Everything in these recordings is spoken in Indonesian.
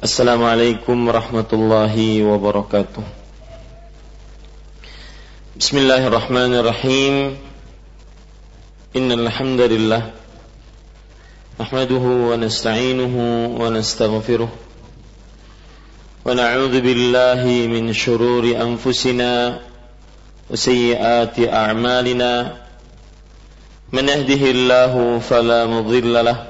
Assalamualaikum warahmatullahi wabarakatuh. Bismillahirrahmanirrahim. Innalhamdulillah. Nahmaduhu wa nasta'inuhu wa nasta'ghfiruh. Wa na'udhu billahi min syururi anfusina Wa sayyiati a'malina. Man yahdihillahu falamudillalah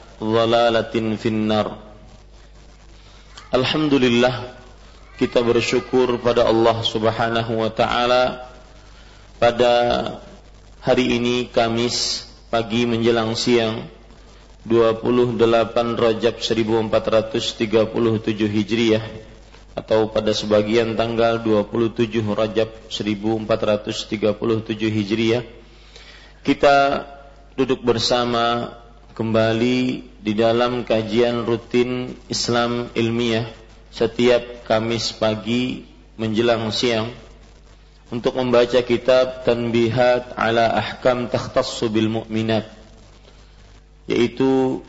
dhalalatin finnar. Alhamdulillah kita bersyukur pada Allah Subhanahu wa taala. Pada hari ini Kamis pagi menjelang siang 28 Rajab 1437 Hijriah atau pada sebagian tanggal 27 Rajab 1437 Hijriah kita duduk bersama kembali di dalam kajian rutin Islam ilmiah setiap Kamis pagi menjelang siang untuk membaca kitab Tanbihat ala Ahkam Takhtassu bil Mu'minat yaitu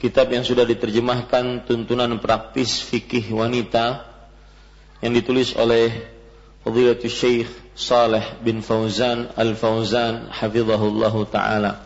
kitab yang sudah diterjemahkan tuntunan praktis fikih wanita yang ditulis oleh Fadilatul Syekh Saleh bin Fauzan Al-Fauzan hafizahullahu taala.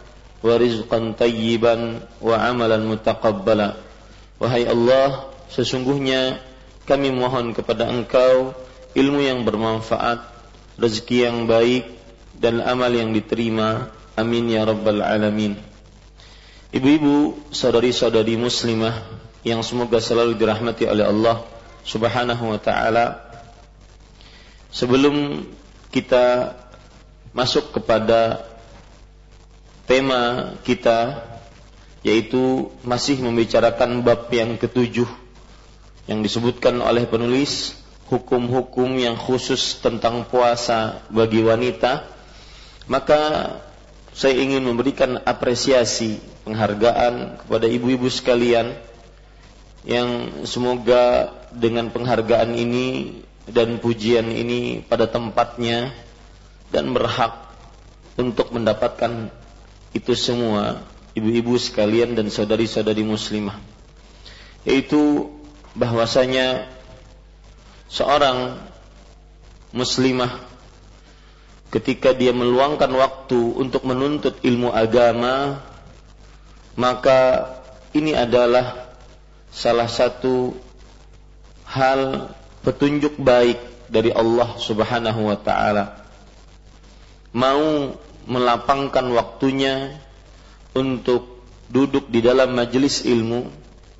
wa rizqan tayyiban wa amalan mutaqabbala. Wahai Allah, sesungguhnya kami mohon kepada Engkau ilmu yang bermanfaat, rezeki yang baik, dan amal yang diterima. Amin ya Rabbal Alamin. Ibu-ibu, saudari-saudari muslimah yang semoga selalu dirahmati oleh Allah Subhanahu wa taala. Sebelum kita masuk kepada tema kita yaitu masih membicarakan bab yang ketujuh yang disebutkan oleh penulis hukum-hukum yang khusus tentang puasa bagi wanita. Maka saya ingin memberikan apresiasi penghargaan kepada ibu-ibu sekalian yang semoga dengan penghargaan ini dan pujian ini pada tempatnya dan berhak untuk mendapatkan itu semua ibu-ibu sekalian dan saudari-saudari muslimah. Yaitu bahwasanya seorang muslimah ketika dia meluangkan waktu untuk menuntut ilmu agama maka ini adalah salah satu hal petunjuk baik dari Allah Subhanahu wa taala. Mau melapangkan waktunya untuk duduk di dalam majelis ilmu.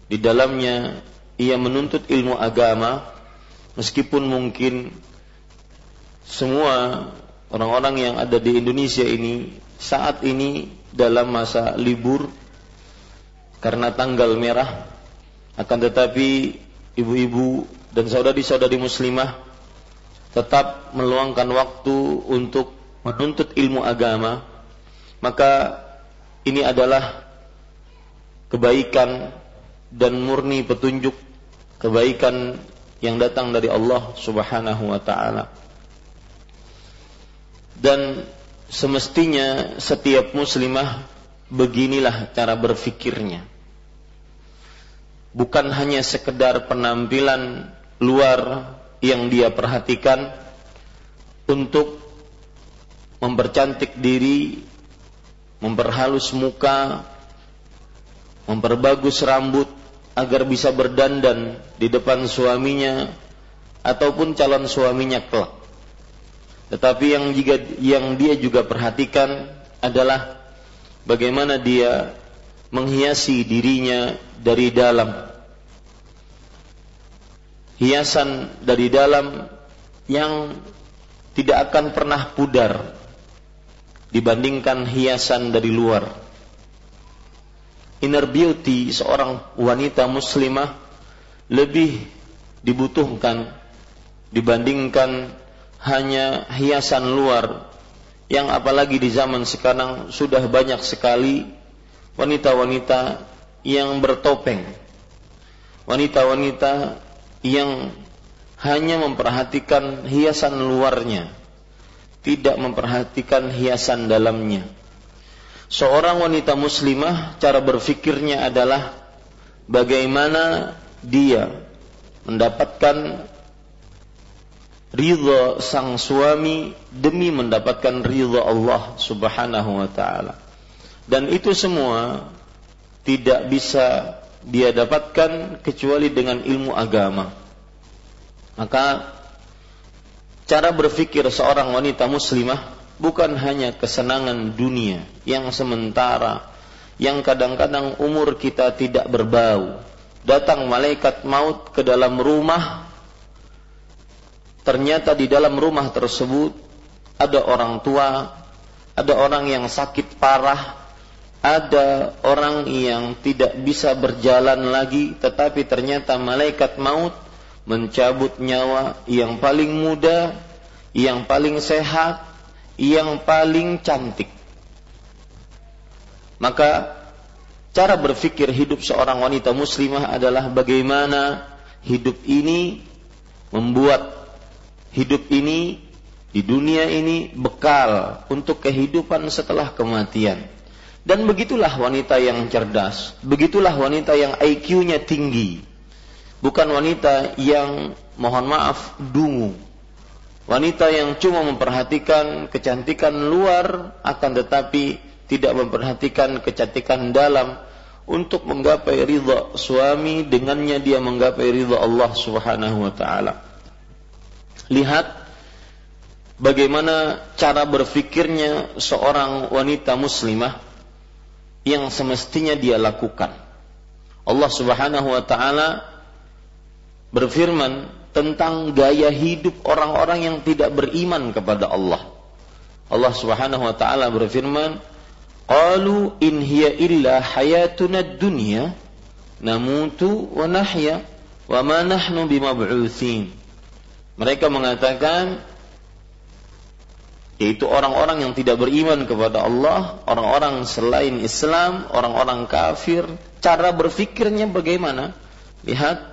Di dalamnya ia menuntut ilmu agama meskipun mungkin semua orang-orang yang ada di Indonesia ini saat ini dalam masa libur karena tanggal merah. Akan tetapi ibu-ibu dan saudari-saudari muslimah tetap meluangkan waktu untuk menuntut ilmu agama maka ini adalah kebaikan dan murni petunjuk kebaikan yang datang dari Allah Subhanahu wa taala dan semestinya setiap muslimah beginilah cara berfikirnya. Bukan hanya sekedar penampilan luar yang dia perhatikan untuk mempercantik diri, memperhalus muka, memperbagus rambut agar bisa berdandan di depan suaminya ataupun calon suaminya kelak. Tetapi yang juga yang dia juga perhatikan adalah bagaimana dia menghiasi dirinya dari dalam. Hiasan dari dalam yang tidak akan pernah pudar dibandingkan hiasan dari luar. Inner beauty seorang wanita muslimah lebih dibutuhkan dibandingkan hanya hiasan luar yang apalagi di zaman sekarang sudah banyak sekali wanita-wanita yang bertopeng wanita-wanita yang hanya memperhatikan hiasan luarnya tidak memperhatikan hiasan dalamnya seorang wanita muslimah cara berfikirnya adalah bagaimana dia mendapatkan ridha sang suami demi mendapatkan ridha Allah Subhanahu wa taala. Dan itu semua tidak bisa dia dapatkan kecuali dengan ilmu agama. Maka cara berfikir seorang wanita muslimah bukan hanya kesenangan dunia yang sementara yang kadang-kadang umur kita tidak berbau. Datang malaikat maut ke dalam rumah ternyata di dalam rumah tersebut ada orang tua, ada orang yang sakit parah, ada orang yang tidak bisa berjalan lagi, tetapi ternyata malaikat maut mencabut nyawa yang paling muda, yang paling sehat, yang paling cantik. Maka cara berpikir hidup seorang wanita muslimah adalah bagaimana hidup ini membuat hidup ini di dunia ini bekal untuk kehidupan setelah kematian. Dan begitulah wanita yang cerdas, begitulah wanita yang IQ-nya tinggi. Bukan wanita yang mohon maaf dungu. Wanita yang cuma memperhatikan kecantikan luar akan tetapi tidak memperhatikan kecantikan dalam untuk menggapai ridha suami dengannya dia menggapai ridha Allah Subhanahu wa taala lihat bagaimana cara berfikirnya seorang wanita muslimah yang semestinya dia lakukan. Allah Subhanahu wa taala berfirman tentang gaya hidup orang-orang yang tidak beriman kepada Allah. Allah Subhanahu wa taala berfirman, "Qalu in hiya illa hayatuna dunya namutu wa nahya wa ma nahnu bimab'utsin." Mereka mengatakan yaitu orang-orang yang tidak beriman kepada Allah, orang-orang selain Islam, orang-orang kafir, cara berfikirnya bagaimana? Lihat,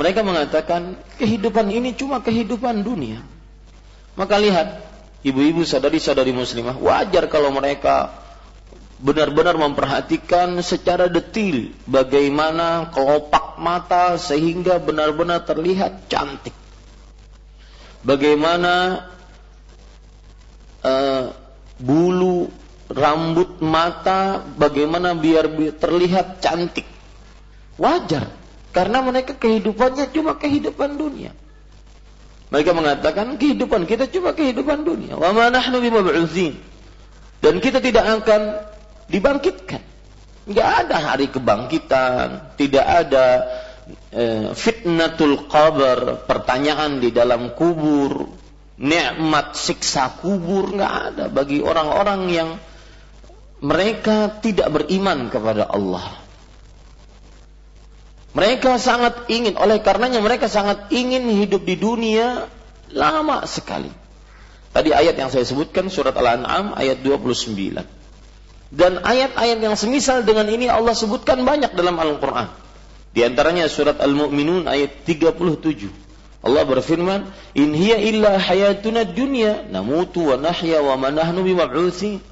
mereka mengatakan kehidupan ini cuma kehidupan dunia. Maka lihat, ibu-ibu sadari-sadari muslimah, wajar kalau mereka benar-benar memperhatikan secara detil bagaimana kelopak mata sehingga benar-benar terlihat cantik. Bagaimana uh, bulu rambut mata bagaimana biar terlihat cantik. Wajar karena mereka kehidupannya cuma kehidupan dunia. Mereka mengatakan kehidupan kita cuma kehidupan dunia. Wa ma nahnu dan kita tidak akan dibangkitkan. Enggak ada hari kebangkitan. Tidak ada eh, fitnatul qabr, pertanyaan di dalam kubur, nikmat siksa kubur. Nggak ada bagi orang-orang yang mereka tidak beriman kepada Allah. Mereka sangat ingin, oleh karenanya mereka sangat ingin hidup di dunia lama sekali. Tadi ayat yang saya sebutkan surat Al-An'am ayat 29. Dan ayat-ayat yang semisal dengan ini Allah sebutkan banyak dalam Al-Quran. Di antaranya surat Al-Mu'minun ayat 37. Allah berfirman, "In hiya illa hayatuna dunya, namutu wa nahya wa ma nahnu bimab'utsin."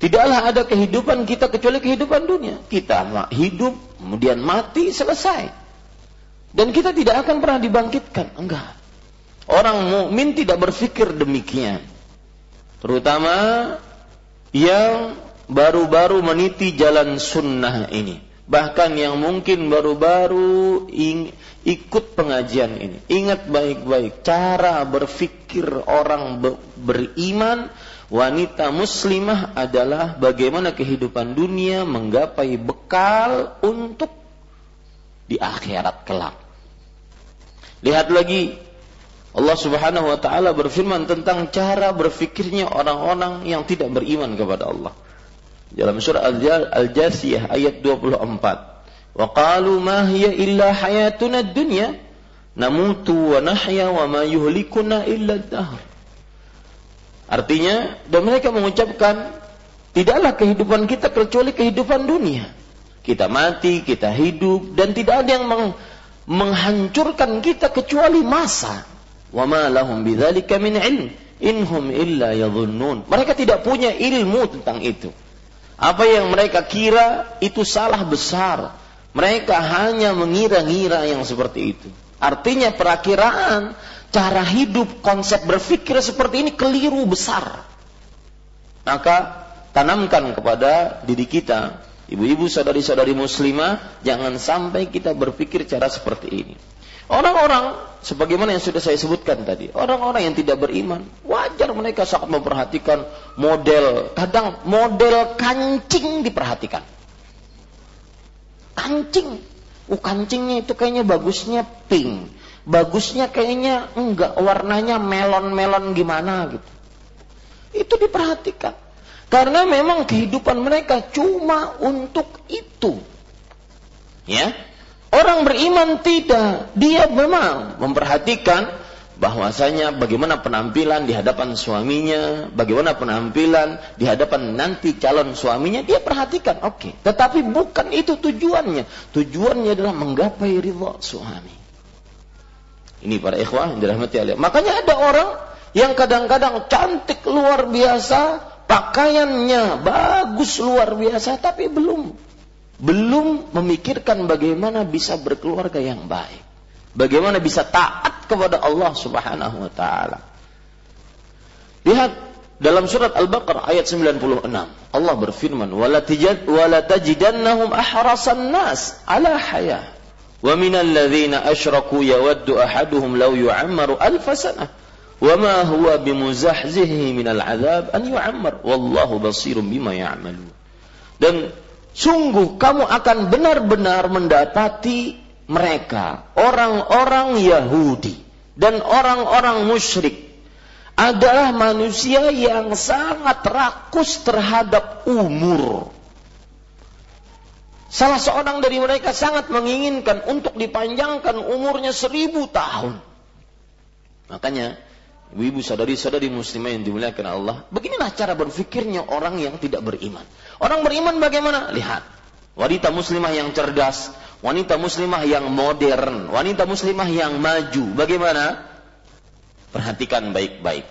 Tidaklah ada kehidupan kita kecuali kehidupan dunia. Kita hidup, kemudian mati, selesai. Dan kita tidak akan pernah dibangkitkan. Enggak. Orang mukmin tidak berpikir demikian. Terutama yang baru-baru meniti jalan sunnah ini bahkan yang mungkin baru-baru ikut pengajian ini. Ingat baik-baik cara berpikir orang beriman wanita muslimah adalah bagaimana kehidupan dunia menggapai bekal untuk di akhirat kelak. Lihat lagi Allah Subhanahu wa taala berfirman tentang cara berfikirnya orang-orang yang tidak beriman kepada Allah dalam surah Al-Jasiyah ayat 24. Wa qalu ma hiya illa hayatuna dunya namutu wa nahya wa ma yuhlikuna illa dahr. Artinya, dan mereka mengucapkan tidaklah kehidupan kita kecuali kehidupan dunia. Kita mati, kita hidup dan tidak ada yang meng menghancurkan kita kecuali masa. Wa ma lahum bidzalika min ilm inhum illa. Mereka tidak punya ilmu tentang itu. Apa yang mereka kira itu salah besar. Mereka hanya mengira-ngira yang seperti itu. Artinya perakiraan cara hidup, konsep berpikir seperti ini keliru besar. Maka tanamkan kepada diri kita, ibu-ibu saudari-saudari muslimah, jangan sampai kita berpikir cara seperti ini. Orang-orang sebagaimana yang sudah saya sebutkan tadi, orang-orang yang tidak beriman, wajar mereka sangat memperhatikan model, kadang model kancing diperhatikan. Kancing, uh kancingnya itu kayaknya bagusnya pink, bagusnya kayaknya enggak warnanya melon-melon gimana gitu. Itu diperhatikan. Karena memang kehidupan mereka cuma untuk itu. Ya, Orang beriman tidak. Dia memang memperhatikan bahwasanya bagaimana penampilan di hadapan suaminya, bagaimana penampilan di hadapan nanti calon suaminya, dia perhatikan. Oke, okay. tetapi bukan itu tujuannya. Tujuannya adalah menggapai ridha suami. Ini para ikhwah yang dirahmati Allah. Makanya ada orang yang kadang-kadang cantik luar biasa, pakaiannya bagus luar biasa, tapi belum belum memikirkan bagaimana bisa berkeluarga yang baik. Bagaimana bisa taat kepada Allah Subhanahu wa taala. Lihat dalam surat Al-Baqarah ayat 96. Allah berfirman, "Wala tajid wala tajidannahum ahrasan nas ala hayah." ومن الذين أشركوا يود أحدهم لو يعمر ألف سنة وما هو بمزحزحه من العذاب أن يعمر والله بصير بما يعملون dan sungguh kamu akan benar-benar mendapati mereka orang-orang Yahudi dan orang-orang musyrik adalah manusia yang sangat rakus terhadap umur. Salah seorang dari mereka sangat menginginkan untuk dipanjangkan umurnya seribu tahun. Makanya Ibu-ibu sadari-sadari muslimah yang dimuliakan Allah, beginilah cara berfikirnya orang yang tidak beriman. Orang beriman bagaimana? Lihat. Wanita muslimah yang cerdas, wanita muslimah yang modern, wanita muslimah yang maju. Bagaimana? Perhatikan baik-baik.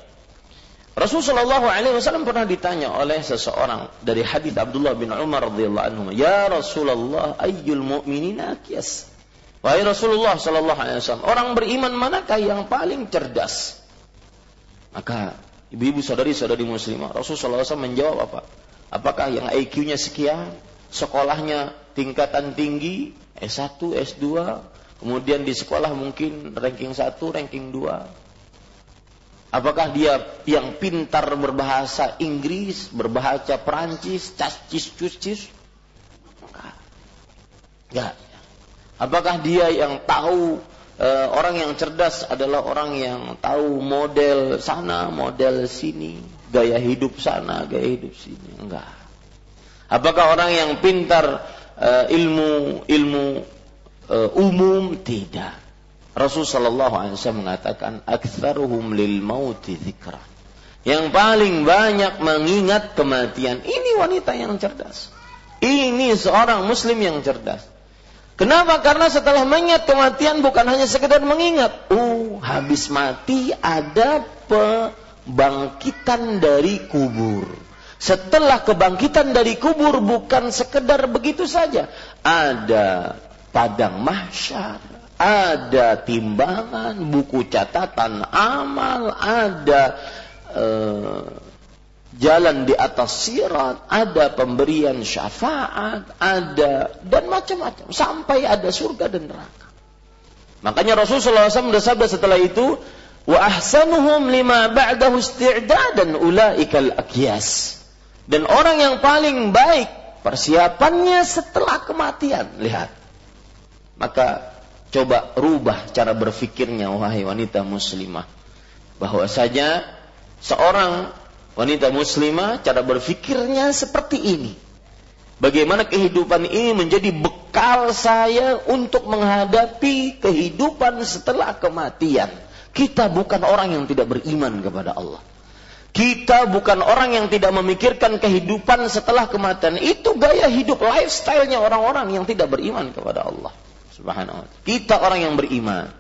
Rasulullah Shallallahu Alaihi Wasallam pernah ditanya oleh seseorang dari hadits Abdullah bin Umar radhiyallahu anhu, Ya Rasulullah, ayyul mu'minina kias. Wahai Rasulullah Shallallahu Alaihi Wasallam, orang beriman manakah yang paling cerdas? Maka ibu-ibu saudari-saudari muslimah, Rasulullah SAW menjawab apa? Apakah yang IQ-nya sekian, sekolahnya tingkatan tinggi, S1, S2, kemudian di sekolah mungkin ranking 1, ranking 2. Apakah dia yang pintar berbahasa Inggris, berbahasa Perancis, cacis, cucis? Enggak. Apakah dia yang tahu e, orang yang cerdas adalah orang yang tahu model sana, model sini, gaya hidup sana, gaya hidup sini? Enggak. Apakah orang yang pintar e, ilmu ilmu e, umum? Tidak. Rasul sallallahu alaihi wasallam mengatakan aktsaruhum lil mauti dzikra. Yang paling banyak mengingat kematian. Ini wanita yang cerdas. Ini seorang muslim yang cerdas. Kenapa? Karena setelah mengingat kematian bukan hanya sekedar mengingat. Oh, habis mati ada pembangkitan dari kubur. Setelah kebangkitan dari kubur bukan sekedar begitu saja. Ada padang mahsyar, ada timbangan, buku catatan amal, ada uh, jalan di atas sirat, ada pemberian syafaat, ada dan macam-macam sampai ada surga dan neraka. Makanya Rasulullah SAW bersabda setelah itu, wa ahsanuhum lima ba'dahu isti'dadan ulaikal akyas. Dan orang yang paling baik persiapannya setelah kematian. Lihat. Maka coba rubah cara berfikirnya wahai wanita muslimah. Bahwasanya seorang wanita muslimah cara berfikirnya seperti ini. Bagaimana kehidupan ini menjadi bekal saya untuk menghadapi kehidupan setelah kematian. Kita bukan orang yang tidak beriman kepada Allah. Kita bukan orang yang tidak memikirkan kehidupan setelah kematian. Itu gaya hidup lifestyle-nya orang-orang yang tidak beriman kepada Allah. Subhanahu wa Kita orang yang beriman.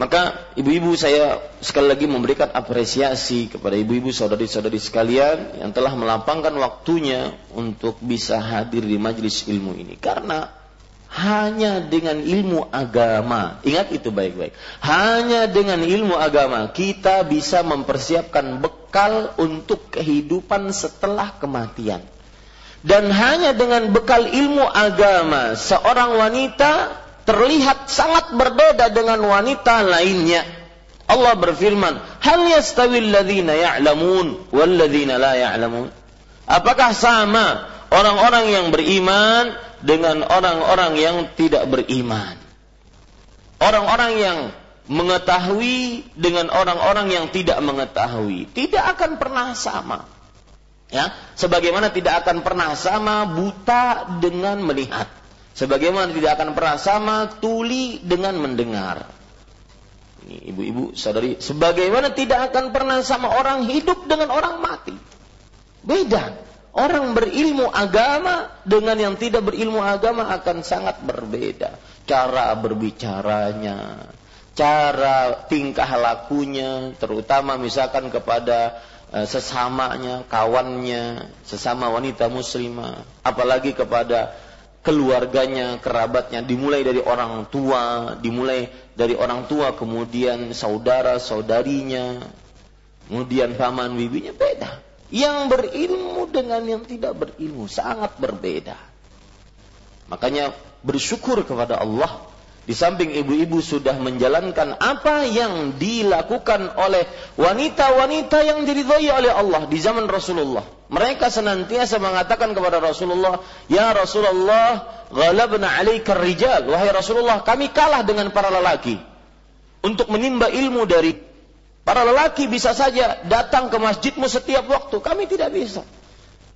Maka ibu-ibu saya sekali lagi memberikan apresiasi kepada ibu-ibu saudari-saudari sekalian yang telah melapangkan waktunya untuk bisa hadir di majelis ilmu ini. Karena hanya dengan ilmu agama, ingat itu baik-baik. Hanya dengan ilmu agama kita bisa mempersiapkan bekal untuk kehidupan setelah kematian. Dan hanya dengan bekal ilmu agama seorang wanita terlihat sangat berbeda dengan wanita lainnya. Allah berfirman, "Hal yastawil ya'lamun wal la ya'lamun?" Apakah sama orang-orang yang beriman dengan orang-orang yang tidak beriman? Orang-orang yang mengetahui dengan orang-orang yang tidak mengetahui tidak akan pernah sama. Ya, sebagaimana tidak akan pernah sama buta dengan melihat. Sebagaimana tidak akan pernah sama tuli dengan mendengar. Ini ibu-ibu, saudari, sebagaimana tidak akan pernah sama orang hidup dengan orang mati. Beda. Orang berilmu agama dengan yang tidak berilmu agama akan sangat berbeda. Cara berbicaranya, cara tingkah lakunya, terutama misalkan kepada sesamanya, kawannya, sesama wanita muslimah, apalagi kepada keluarganya, kerabatnya, dimulai dari orang tua, dimulai dari orang tua, kemudian saudara, saudarinya, kemudian paman bibinya beda. Yang berilmu dengan yang tidak berilmu sangat berbeda. Makanya bersyukur kepada Allah di samping ibu-ibu sudah menjalankan apa yang dilakukan oleh wanita-wanita yang diridhai oleh Allah di zaman Rasulullah. Mereka senantiasa mengatakan kepada Rasulullah, "Ya Rasulullah, ghalabna 'alaika rijal." Wahai Rasulullah, kami kalah dengan para lelaki untuk menimba ilmu dari para lelaki bisa saja datang ke masjidmu setiap waktu, kami tidak bisa.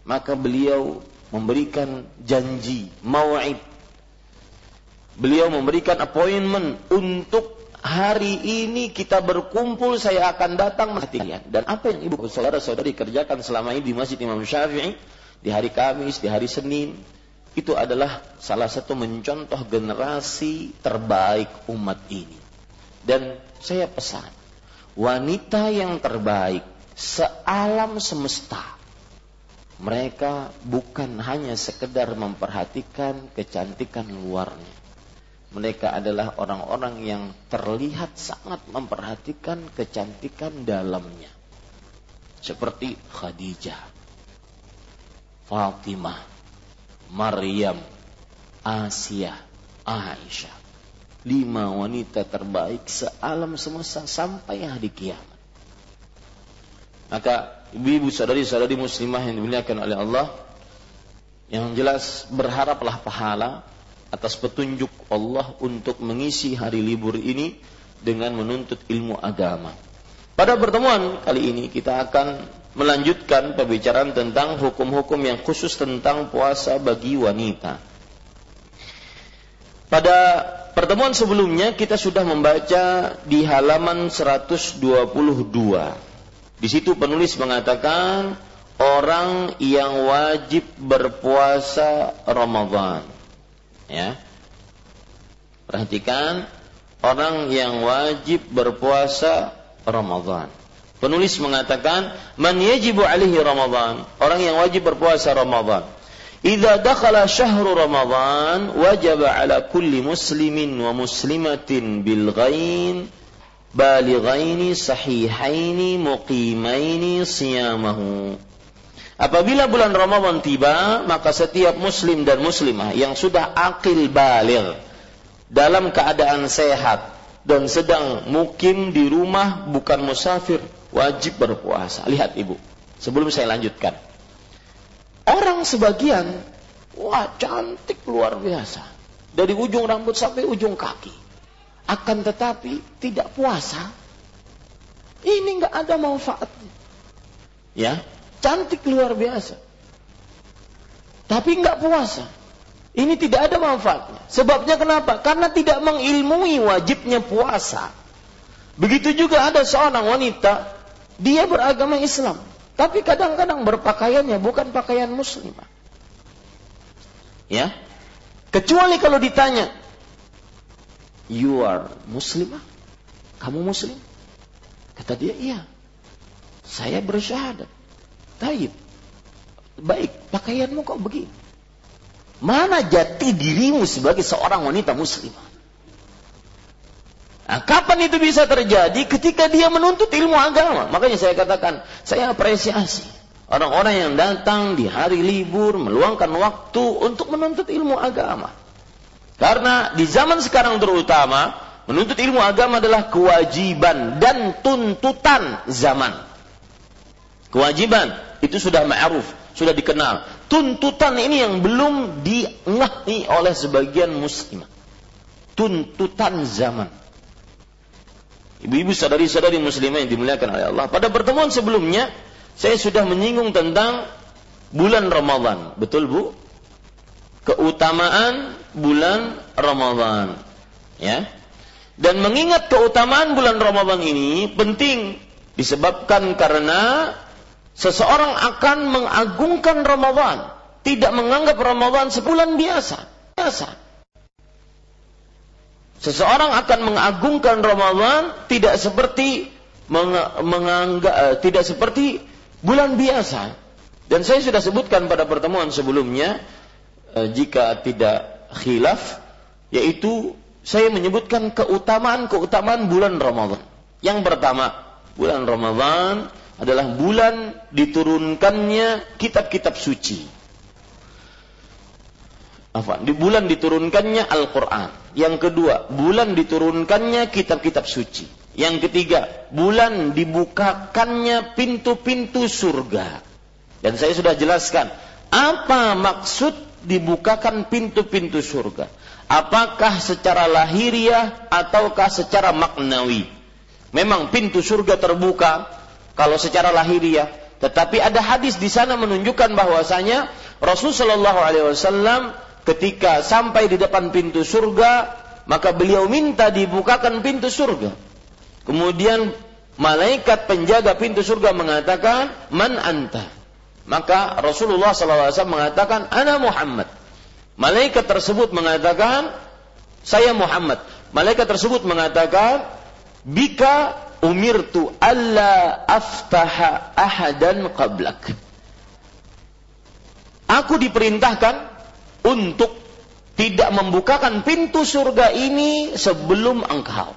Maka beliau memberikan janji, mau'id Beliau memberikan appointment untuk hari ini kita berkumpul saya akan datang mati Dan apa yang ibu saudara-saudari kerjakan selama ini di Masjid Imam Syafi'i di hari Kamis, di hari Senin itu adalah salah satu mencontoh generasi terbaik umat ini. Dan saya pesan, wanita yang terbaik sealam semesta. Mereka bukan hanya sekedar memperhatikan kecantikan luarnya mereka adalah orang-orang yang terlihat sangat memperhatikan kecantikan dalamnya. Seperti Khadijah, Fatimah, Maryam, Asia, Aisyah. Lima wanita terbaik sealam semesta sampai hari kiamat. Maka ibu-ibu saudari-saudari muslimah yang dimuliakan oleh Allah, yang jelas berharaplah pahala atas petunjuk Allah untuk mengisi hari libur ini dengan menuntut ilmu agama. Pada pertemuan kali ini kita akan melanjutkan pembicaraan tentang hukum-hukum yang khusus tentang puasa bagi wanita. Pada pertemuan sebelumnya kita sudah membaca di halaman 122. Di situ penulis mengatakan orang yang wajib berpuasa Ramadan. Ya. Perhatikan orang yang wajib berpuasa Ramadan. Penulis mengatakan, "Man yajibu alaihi Ramadan." Orang yang wajib berpuasa Ramadan. Idza dakhala syahru Ramadan, wajib ala kulli muslimin wa muslimatin bil ghain balighaini sahihaini muqimaini siyamahu. Apabila bulan Ramadan tiba, maka setiap muslim dan muslimah yang sudah akil baligh dalam keadaan sehat dan sedang mukim di rumah bukan musafir, wajib berpuasa. Lihat Ibu, sebelum saya lanjutkan. Orang sebagian, wah cantik luar biasa. Dari ujung rambut sampai ujung kaki. Akan tetapi tidak puasa. Ini nggak ada manfaatnya. Ya, cantik luar biasa. Tapi nggak puasa. Ini tidak ada manfaatnya. Sebabnya kenapa? Karena tidak mengilmui wajibnya puasa. Begitu juga ada seorang wanita, dia beragama Islam. Tapi kadang-kadang berpakaiannya bukan pakaian muslimah. Ya. Kecuali kalau ditanya, you are muslimah? Kamu muslim? Kata dia, iya. Saya bersyahadat. Taib. Baik, pakaianmu kok begini? Mana jati dirimu sebagai seorang wanita muslimah? Nah, kapan itu bisa terjadi? Ketika dia menuntut ilmu agama. Makanya saya katakan, saya apresiasi orang-orang yang datang di hari libur meluangkan waktu untuk menuntut ilmu agama. Karena di zaman sekarang terutama, menuntut ilmu agama adalah kewajiban dan tuntutan zaman. Kewajiban itu sudah ma'ruf, sudah dikenal. Tuntutan ini yang belum diengahi oleh sebagian muslim. Tuntutan zaman. Ibu-ibu sadari-sadari muslimah yang dimuliakan oleh Allah. Pada pertemuan sebelumnya, saya sudah menyinggung tentang bulan Ramadan. Betul Bu? Keutamaan bulan Ramadan. Ya. Dan mengingat keutamaan bulan Ramadan ini penting disebabkan karena seseorang akan mengagungkan Ramadan, tidak menganggap Ramadan sebulan biasa. Biasa. Seseorang akan mengagungkan Ramadan tidak seperti menganggap eh, tidak seperti bulan biasa. Dan saya sudah sebutkan pada pertemuan sebelumnya eh, jika tidak khilaf yaitu saya menyebutkan keutamaan-keutamaan bulan Ramadan. Yang pertama, bulan Ramadan adalah bulan diturunkannya kitab-kitab suci apa? Di bulan diturunkannya Al-Quran. Yang kedua, bulan diturunkannya kitab-kitab suci. Yang ketiga, bulan dibukakannya pintu-pintu surga. Dan saya sudah jelaskan, apa maksud dibukakan pintu-pintu surga? Apakah secara lahiriah ataukah secara maknawi? Memang pintu surga terbuka kalau secara lahiriah, tetapi ada hadis di sana menunjukkan bahwasanya Rasulullah Shallallahu Alaihi Wasallam ketika sampai di depan pintu surga, maka beliau minta dibukakan pintu surga. Kemudian malaikat penjaga pintu surga mengatakan, "Man anta?" Maka Rasulullah SAW mengatakan, "Ana Muhammad." Malaikat tersebut mengatakan, "Saya Muhammad." Malaikat tersebut mengatakan, "Bika umirtu alla aftaha ahadan qablak." Aku diperintahkan untuk tidak membukakan pintu surga ini sebelum engkau.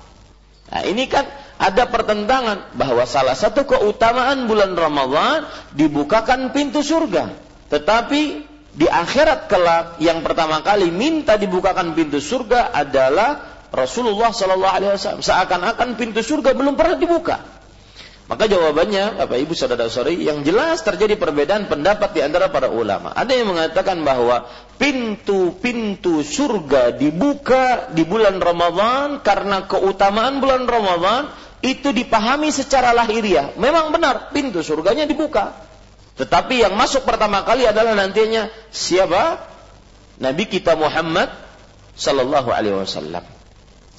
Nah, ini kan ada pertentangan bahwa salah satu keutamaan bulan Ramadhan dibukakan pintu surga. Tetapi di akhirat kelak yang pertama kali minta dibukakan pintu surga adalah Rasulullah Sallallahu Alaihi Wasallam. Seakan-akan pintu surga belum pernah dibuka. Maka jawabannya, Bapak Ibu saudara saudari, yang jelas terjadi perbedaan pendapat di antara para ulama. Ada yang mengatakan bahwa pintu-pintu surga dibuka di bulan Ramadan karena keutamaan bulan Ramadan itu dipahami secara lahiriah. Memang benar, pintu surganya dibuka. Tetapi yang masuk pertama kali adalah nantinya siapa? Nabi kita Muhammad sallallahu alaihi wasallam.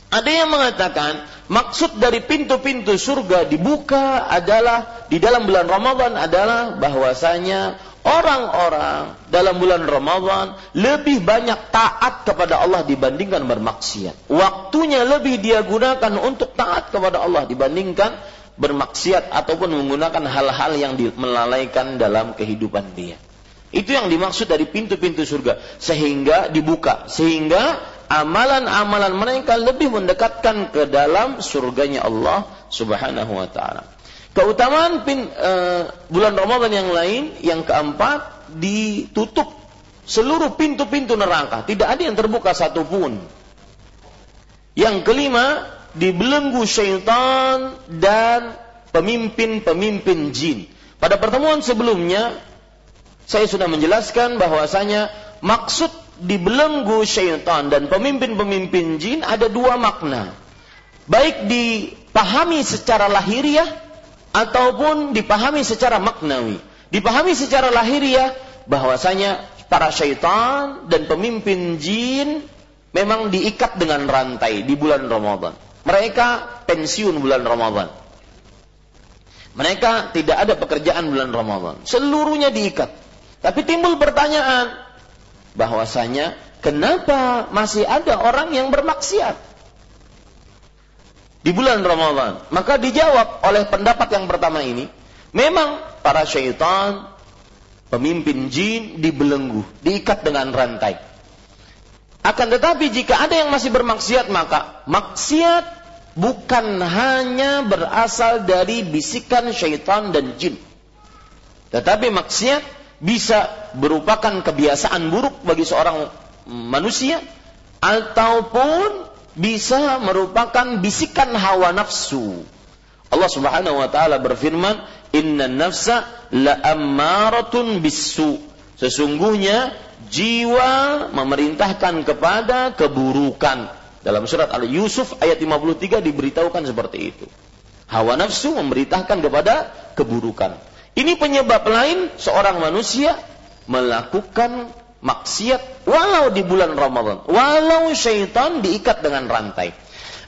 Ada yang mengatakan maksud dari pintu-pintu surga dibuka adalah di dalam bulan Ramadan adalah bahwasanya orang-orang dalam bulan Ramadan lebih banyak taat kepada Allah dibandingkan bermaksiat. Waktunya lebih dia gunakan untuk taat kepada Allah dibandingkan bermaksiat ataupun menggunakan hal-hal yang melalaikan dalam kehidupan dia. Itu yang dimaksud dari pintu-pintu surga sehingga dibuka sehingga amalan-amalan mereka lebih mendekatkan ke dalam surganya Allah Subhanahu wa taala. Keutamaan pin, uh, bulan Ramadan yang lain yang keempat ditutup seluruh pintu-pintu neraka, tidak ada yang terbuka satupun. Yang kelima, dibelenggu syaitan dan pemimpin-pemimpin jin. Pada pertemuan sebelumnya saya sudah menjelaskan bahwasanya maksud dibelenggu syaitan dan pemimpin-pemimpin jin ada dua makna. Baik dipahami secara lahiriah ataupun dipahami secara maknawi. Dipahami secara lahiriah bahwasanya para syaitan dan pemimpin jin memang diikat dengan rantai di bulan Ramadan. Mereka pensiun bulan Ramadan. Mereka tidak ada pekerjaan bulan Ramadan. Seluruhnya diikat. Tapi timbul pertanyaan bahwasanya kenapa masih ada orang yang bermaksiat di bulan Ramadan? Maka dijawab oleh pendapat yang pertama ini, memang para syaitan, pemimpin jin dibelenggu, diikat dengan rantai. Akan tetapi jika ada yang masih bermaksiat maka maksiat bukan hanya berasal dari bisikan syaitan dan jin. Tetapi maksiat bisa merupakan kebiasaan buruk bagi seorang manusia ataupun bisa merupakan bisikan hawa nafsu. Allah Subhanahu wa taala berfirman, "Inna nafsa la ammaratun bisu." Sesungguhnya jiwa memerintahkan kepada keburukan. Dalam surat Al-Yusuf ayat 53 diberitahukan seperti itu. Hawa nafsu memerintahkan kepada keburukan. Ini penyebab lain seorang manusia melakukan maksiat walau di bulan Ramadan, walau syaitan diikat dengan rantai.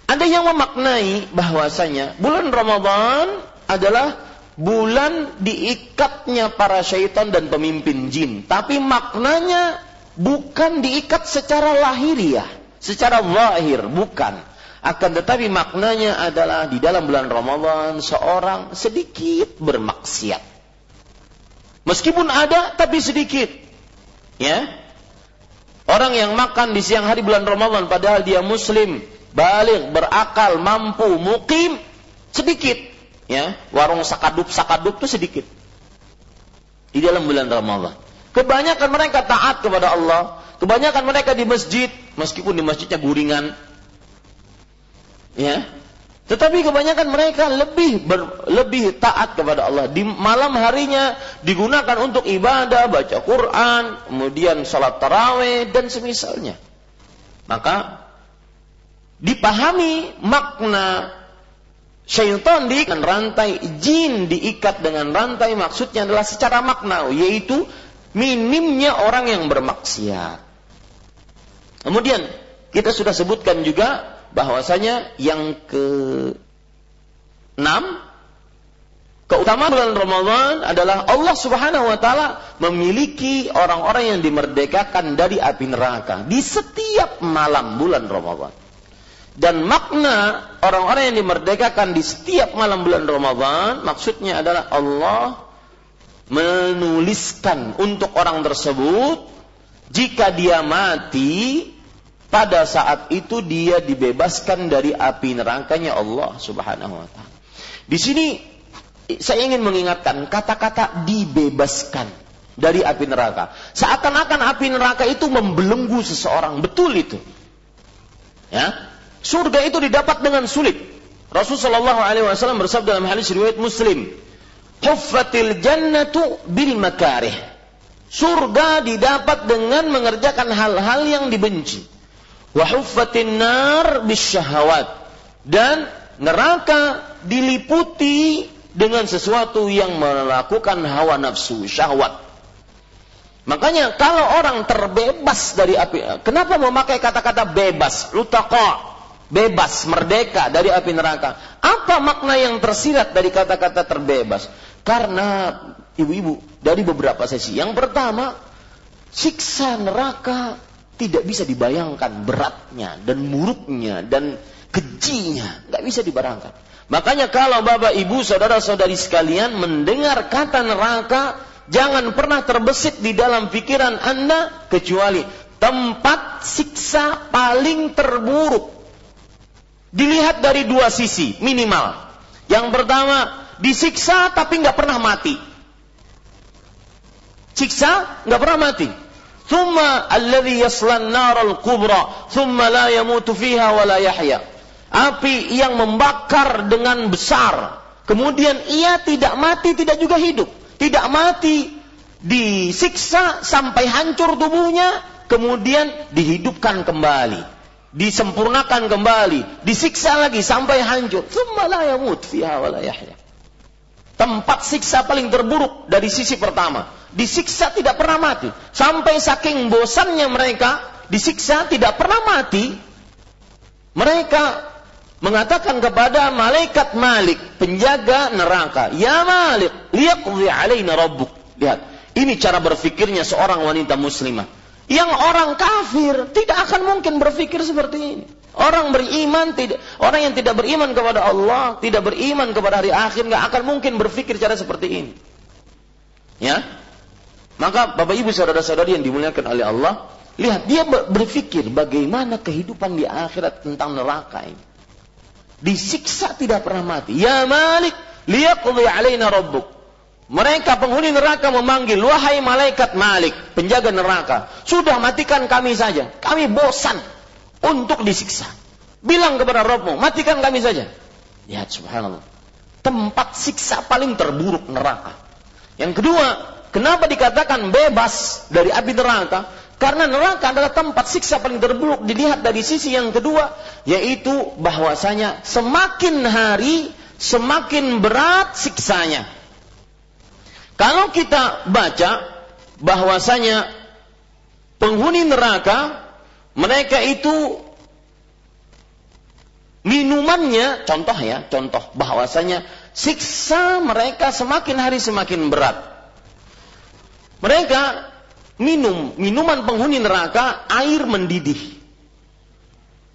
Ada yang memaknai bahwasanya bulan Ramadan adalah bulan diikatnya para syaitan dan pemimpin jin, tapi maknanya bukan diikat secara lahiriah, secara lahir, bukan. Akan tetapi maknanya adalah di dalam bulan Ramadan seorang sedikit bermaksiat. Meskipun ada tapi sedikit. Ya. Orang yang makan di siang hari bulan Ramadan padahal dia muslim, balik, berakal, mampu, mukim sedikit. Ya, warung sakadup-sakadup itu sedikit. Di dalam bulan Ramadan. Kebanyakan mereka taat kepada Allah, kebanyakan mereka di masjid, meskipun di masjidnya guringan. Ya, tetapi kebanyakan mereka lebih ber, lebih taat kepada Allah. Di malam harinya digunakan untuk ibadah, baca Quran, kemudian sholat taraweh dan semisalnya. Maka dipahami makna syaitan diikat rantai, jin diikat dengan rantai maksudnya adalah secara makna, yaitu minimnya orang yang bermaksiat. Kemudian kita sudah sebutkan juga bahwasanya yang ke enam keutamaan bulan Ramadan adalah Allah Subhanahu wa taala memiliki orang-orang yang dimerdekakan dari api neraka di setiap malam bulan Ramadan. Dan makna orang-orang yang dimerdekakan di setiap malam bulan Ramadan maksudnya adalah Allah menuliskan untuk orang tersebut jika dia mati pada saat itu dia dibebaskan dari api nerakanya Allah Subhanahu wa taala. Di sini saya ingin mengingatkan kata-kata dibebaskan dari api neraka. Seakan-akan api neraka itu membelenggu seseorang. Betul itu. Ya. Surga itu didapat dengan sulit. Rasulullah Shallallahu Alaihi Wasallam bersabda dalam hadis riwayat Muslim, "Huffatil jannatu bil makarih." Surga didapat dengan mengerjakan hal-hal yang dibenci. Wa huffatin nar bis syahwat. Dan neraka diliputi dengan sesuatu yang melakukan hawa nafsu, syahwat. Makanya kalau orang terbebas dari api, kenapa memakai kata-kata bebas, lutaqa, bebas, merdeka dari api neraka. Apa makna yang tersirat dari kata-kata terbebas? Karena ibu-ibu dari beberapa sesi. Yang pertama, siksa neraka tidak bisa dibayangkan beratnya dan muruknya dan kejinya, nggak bisa dibayangkan. Makanya kalau bapak ibu saudara saudari sekalian mendengar kata neraka, jangan pernah terbesit di dalam pikiran anda kecuali tempat siksa paling terburuk Dilihat dari dua sisi minimal. Yang pertama, disiksa tapi nggak pernah mati. Siksa nggak pernah mati. Thumma alladhi yaslan naral kubra, thumma la yamutu fiha wa la. Api yang membakar dengan besar. Kemudian ia tidak mati, tidak juga hidup. Tidak mati, disiksa sampai hancur tubuhnya, kemudian dihidupkan kembali disempurnakan kembali, disiksa lagi sampai hancur. Tsumma la yamut fiha wa la. Tempat siksa paling terburuk dari sisi pertama. Disiksa tidak pernah mati. Sampai saking bosannya mereka, disiksa tidak pernah mati. Mereka mengatakan kepada malaikat Malik, penjaga neraka, "Ya Malik, liyaqdi alaina rabbuk." Lihat, ini cara berfikirnya seorang wanita muslimah yang orang kafir tidak akan mungkin berpikir seperti ini. Orang beriman tidak, orang yang tidak beriman kepada Allah, tidak beriman kepada hari akhir, nggak akan mungkin berpikir cara seperti ini. Ya, maka Bapak Ibu saudara-saudari yang dimuliakan oleh Allah, lihat dia berpikir bagaimana kehidupan di akhirat tentang neraka ini. Disiksa tidak pernah mati. Ya Malik, liyaqdi alaina rabbuk. Mereka penghuni neraka memanggil, wahai malaikat Malik, penjaga neraka, sudah matikan kami saja. Kami bosan untuk disiksa. Bilang kepada Rabbmu, matikan kami saja. Lihat subhanallah. Tempat siksa paling terburuk neraka. Yang kedua, kenapa dikatakan bebas dari api neraka? Karena neraka adalah tempat siksa paling terburuk dilihat dari sisi yang kedua, yaitu bahwasanya semakin hari semakin berat siksanya. Kalau kita baca bahwasanya penghuni neraka mereka itu minumannya contoh ya, contoh bahwasanya siksa mereka semakin hari semakin berat. Mereka minum minuman penghuni neraka air mendidih.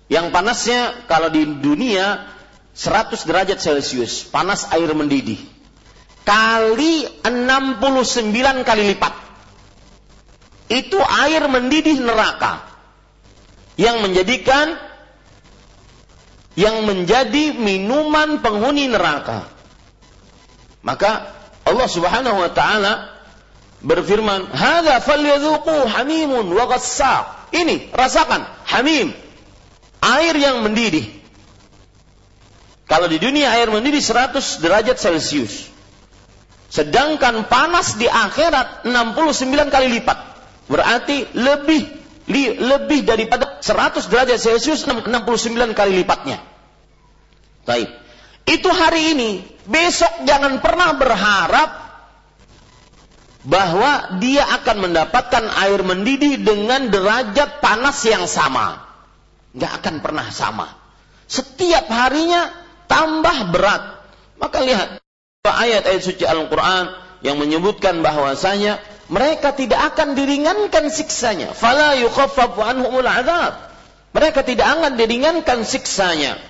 Yang panasnya kalau di dunia 100 derajat Celcius, panas air mendidih kali 69 kali lipat. Itu air mendidih neraka yang menjadikan yang menjadi minuman penghuni neraka. Maka Allah Subhanahu wa taala berfirman, "Hadza falyadhuqu hamimun wa ghassaq." Ini rasakan hamim, air yang mendidih. Kalau di dunia air mendidih 100 derajat Celcius. Sedangkan panas di akhirat 69 kali lipat. Berarti lebih li, lebih daripada 100 derajat Celcius 69 kali lipatnya. Baik. Itu hari ini. Besok jangan pernah berharap bahwa dia akan mendapatkan air mendidih dengan derajat panas yang sama. Nggak akan pernah sama. Setiap harinya tambah berat. Maka lihat, ayat-ayat suci Al-Quran yang menyebutkan bahwasanya mereka tidak akan diringankan siksanya. Fala yukhaffafu anhumul azab. Mereka tidak akan diringankan siksanya.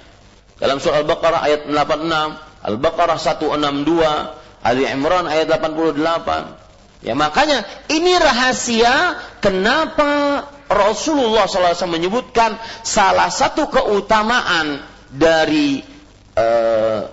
Dalam surah Al-Baqarah ayat 86, Al-Baqarah 162, Ali Imran ayat 88. Ya makanya ini rahasia kenapa Rasulullah SAW menyebutkan salah satu keutamaan dari uh,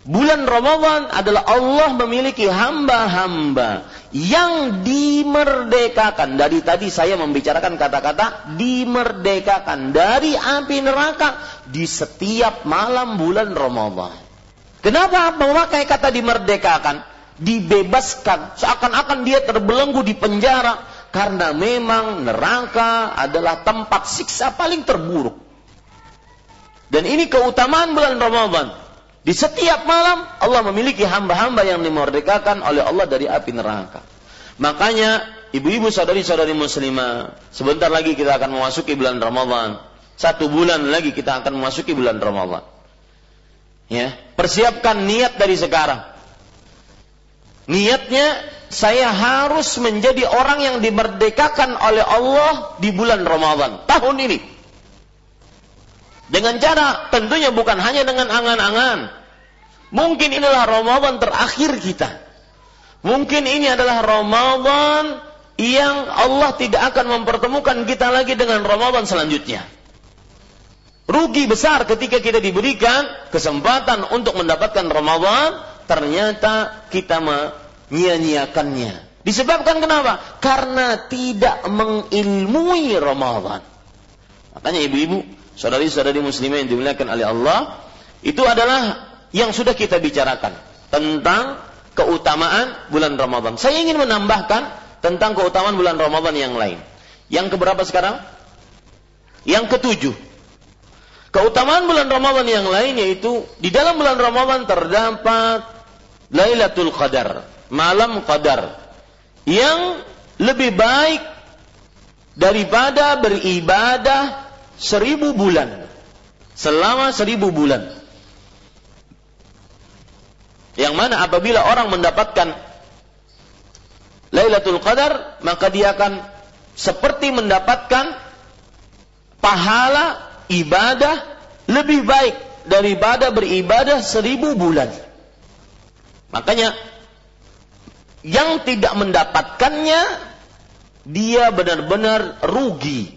Bulan Ramadan adalah Allah memiliki hamba-hamba yang dimerdekakan. Dari tadi saya membicarakan kata-kata dimerdekakan dari api neraka di setiap malam bulan Ramadan. Kenapa memakai kata dimerdekakan? Dibebaskan, seakan-akan dia terbelenggu di penjara karena memang neraka adalah tempat siksa paling terburuk. Dan ini keutamaan bulan Ramadan. Di setiap malam Allah memiliki hamba-hamba yang dimerdekakan oleh Allah dari api neraka. Makanya ibu-ibu saudari-saudari muslimah, sebentar lagi kita akan memasuki bulan Ramadan. Satu bulan lagi kita akan memasuki bulan Ramadan. Ya, persiapkan niat dari sekarang. Niatnya saya harus menjadi orang yang dimerdekakan oleh Allah di bulan Ramadan tahun ini. Dengan cara tentunya bukan hanya dengan angan-angan. Mungkin inilah Ramadan terakhir kita. Mungkin ini adalah Ramadan yang Allah tidak akan mempertemukan kita lagi dengan Ramadan selanjutnya. Rugi besar ketika kita diberikan kesempatan untuk mendapatkan Ramadan, ternyata kita menyia-nyiakannya. Disebabkan kenapa? Karena tidak mengilmui Ramadan. Makanya ibu-ibu, saudari-saudari muslimah yang dimuliakan oleh Allah, itu adalah yang sudah kita bicarakan tentang keutamaan bulan Ramadan. Saya ingin menambahkan tentang keutamaan bulan Ramadan yang lain. Yang keberapa sekarang? Yang ketujuh. Keutamaan bulan Ramadan yang lain yaitu di dalam bulan Ramadan terdapat Lailatul Qadar, malam Qadar yang lebih baik daripada beribadah seribu bulan. Selama seribu bulan. Yang mana apabila orang mendapatkan Lailatul Qadar, maka dia akan seperti mendapatkan pahala ibadah lebih baik daripada beribadah seribu bulan. Makanya yang tidak mendapatkannya dia benar-benar rugi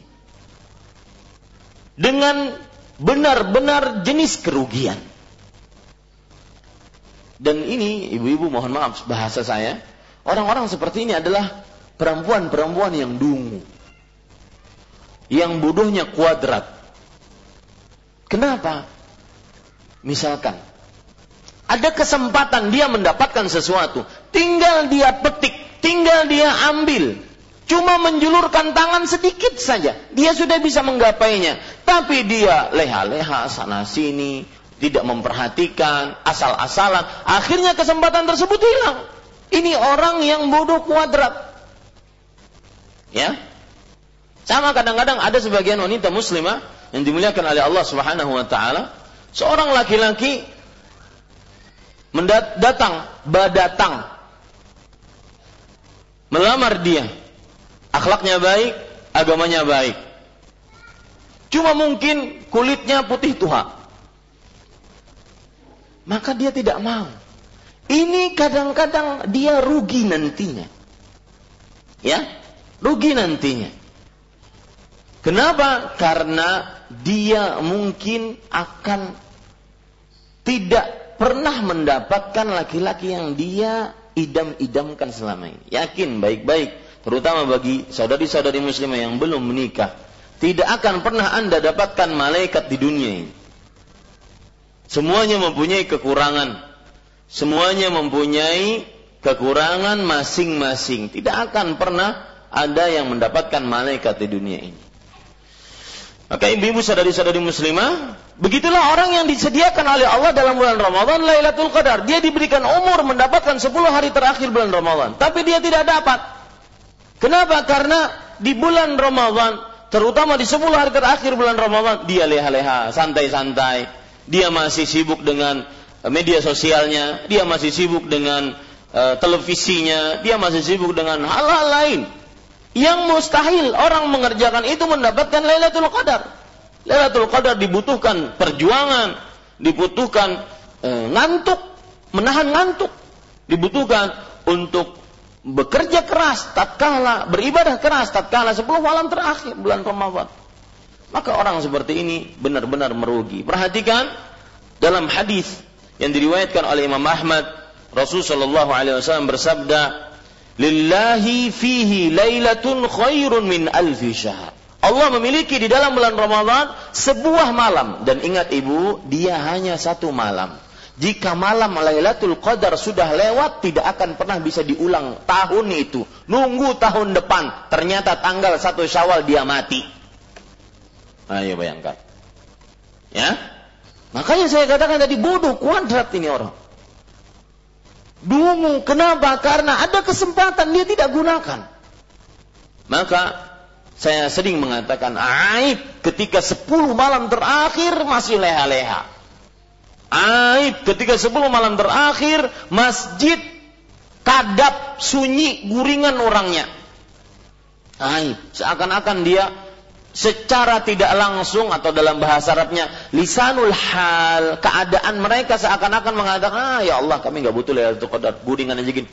dengan benar-benar jenis kerugian. Dan ini ibu-ibu mohon maaf bahasa saya, orang-orang seperti ini adalah perempuan-perempuan yang dungu. Yang bodohnya kuadrat. Kenapa? Misalkan ada kesempatan dia mendapatkan sesuatu, tinggal dia petik, tinggal dia ambil. Cuma menjulurkan tangan sedikit saja, dia sudah bisa menggapainya. Tapi dia leha-leha sana sini, tidak memperhatikan, asal-asalan. Akhirnya kesempatan tersebut hilang. Ini orang yang bodoh kuadrat. Ya. Sama kadang-kadang ada sebagian wanita muslimah yang dimuliakan oleh Allah Subhanahu wa taala, seorang laki-laki mendatang badatang melamar dia. Akhlaknya baik agamanya baik. Cuma mungkin kulitnya putih tua maka dia tidak mau. Ini kadang-kadang dia rugi nantinya. Ya rugi nantinya. Kenapa? Karena dia mungkin akan tidak pernah mendapatkan laki-laki yang dia idam-idamkan selama ini. Yakin baik-baik, terutama bagi saudari-saudari muslimah yang belum menikah. Tidak akan pernah Anda dapatkan malaikat di dunia ini. Semuanya mempunyai kekurangan. Semuanya mempunyai kekurangan masing-masing. Tidak akan pernah ada yang mendapatkan malaikat di dunia ini. Maka ibu-ibu sadari-sadari muslimah, begitulah orang yang disediakan oleh Allah dalam bulan Ramadan Lailatul Qadar. Dia diberikan umur mendapatkan 10 hari terakhir bulan Ramadan, tapi dia tidak dapat. Kenapa? Karena di bulan Ramadan, terutama di 10 hari terakhir bulan Ramadan, dia leha-leha, santai-santai. Dia masih sibuk dengan eh, media sosialnya, dia masih sibuk dengan uh, televisinya, dia masih sibuk dengan hal-hal lain yang mustahil orang mengerjakan itu mendapatkan Lailatul Qadar. Lailatul Qadar dibutuhkan perjuangan, dibutuhkan e, ngantuk, menahan ngantuk, dibutuhkan untuk bekerja keras tatkala beribadah keras tatkala 10 malam terakhir bulan Ramadan. Maka orang seperti ini benar-benar merugi. Perhatikan dalam hadis yang diriwayatkan oleh Imam Ahmad Rasul sallallahu alaihi wasallam bersabda lillahi fihi lailatun khairun min alfi syahr. Allah memiliki di dalam bulan Ramadan sebuah malam. Dan ingat ibu dia hanya satu malam. Jika malam Lailatul Qadar sudah lewat tidak akan pernah bisa diulang tahun itu. Nunggu tahun depan ternyata tanggal satu Syawal dia mati. Ayo bayangkan. Ya? Makanya saya katakan tadi bodoh kuadrat ini orang dungu kenapa? Karena ada kesempatan. Dia tidak gunakan. Maka saya sering mengatakan aib ketika 10 malam terakhir masih leha-leha. Aib ketika 10 malam terakhir masjid kadap sunyi guringan orangnya. Aib. Seakan-akan dia secara tidak langsung atau dalam bahasa Arabnya lisanul hal keadaan mereka seakan-akan mengatakan ah ya Allah kami nggak butuh Lailatul Qadar guringan aja gini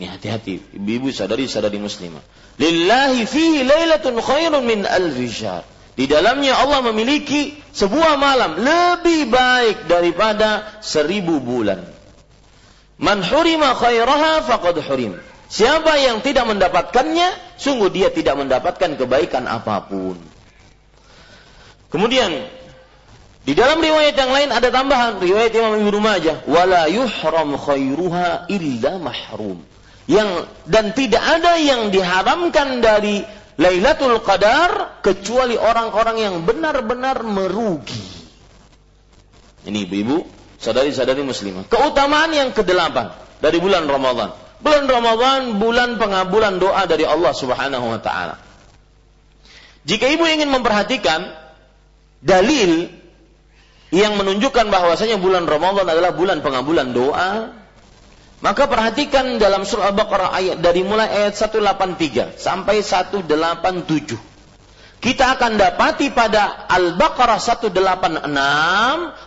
ini hati-hati, ibu-ibu sadari-sadari muslimah. Lillahi fihi lailatun khairun min alfi. Di dalamnya Allah memiliki sebuah malam lebih baik daripada seribu bulan. Man hurima khairaha faqad hurim. Siapa yang tidak mendapatkannya, sungguh dia tidak mendapatkan kebaikan apa pun. Kemudian di dalam riwayat yang lain ada tambahan riwayat Imam Ibnu Majah, wala yuhram khairuha illa mahrum yang dan tidak ada yang diharamkan dari Lailatul Qadar kecuali orang-orang yang benar-benar merugi. Ini ibu-ibu, sadari-sadari muslimah. Keutamaan yang kedelapan dari bulan Ramadan. Bulan Ramadan bulan pengabulan doa dari Allah Subhanahu wa taala. Jika ibu ingin memperhatikan dalil yang menunjukkan bahwasanya bulan Ramadan adalah bulan pengabulan doa, maka perhatikan dalam surah Al-Baqarah ayat dari mulai ayat 183 sampai 187. Kita akan dapati pada Al-Baqarah 186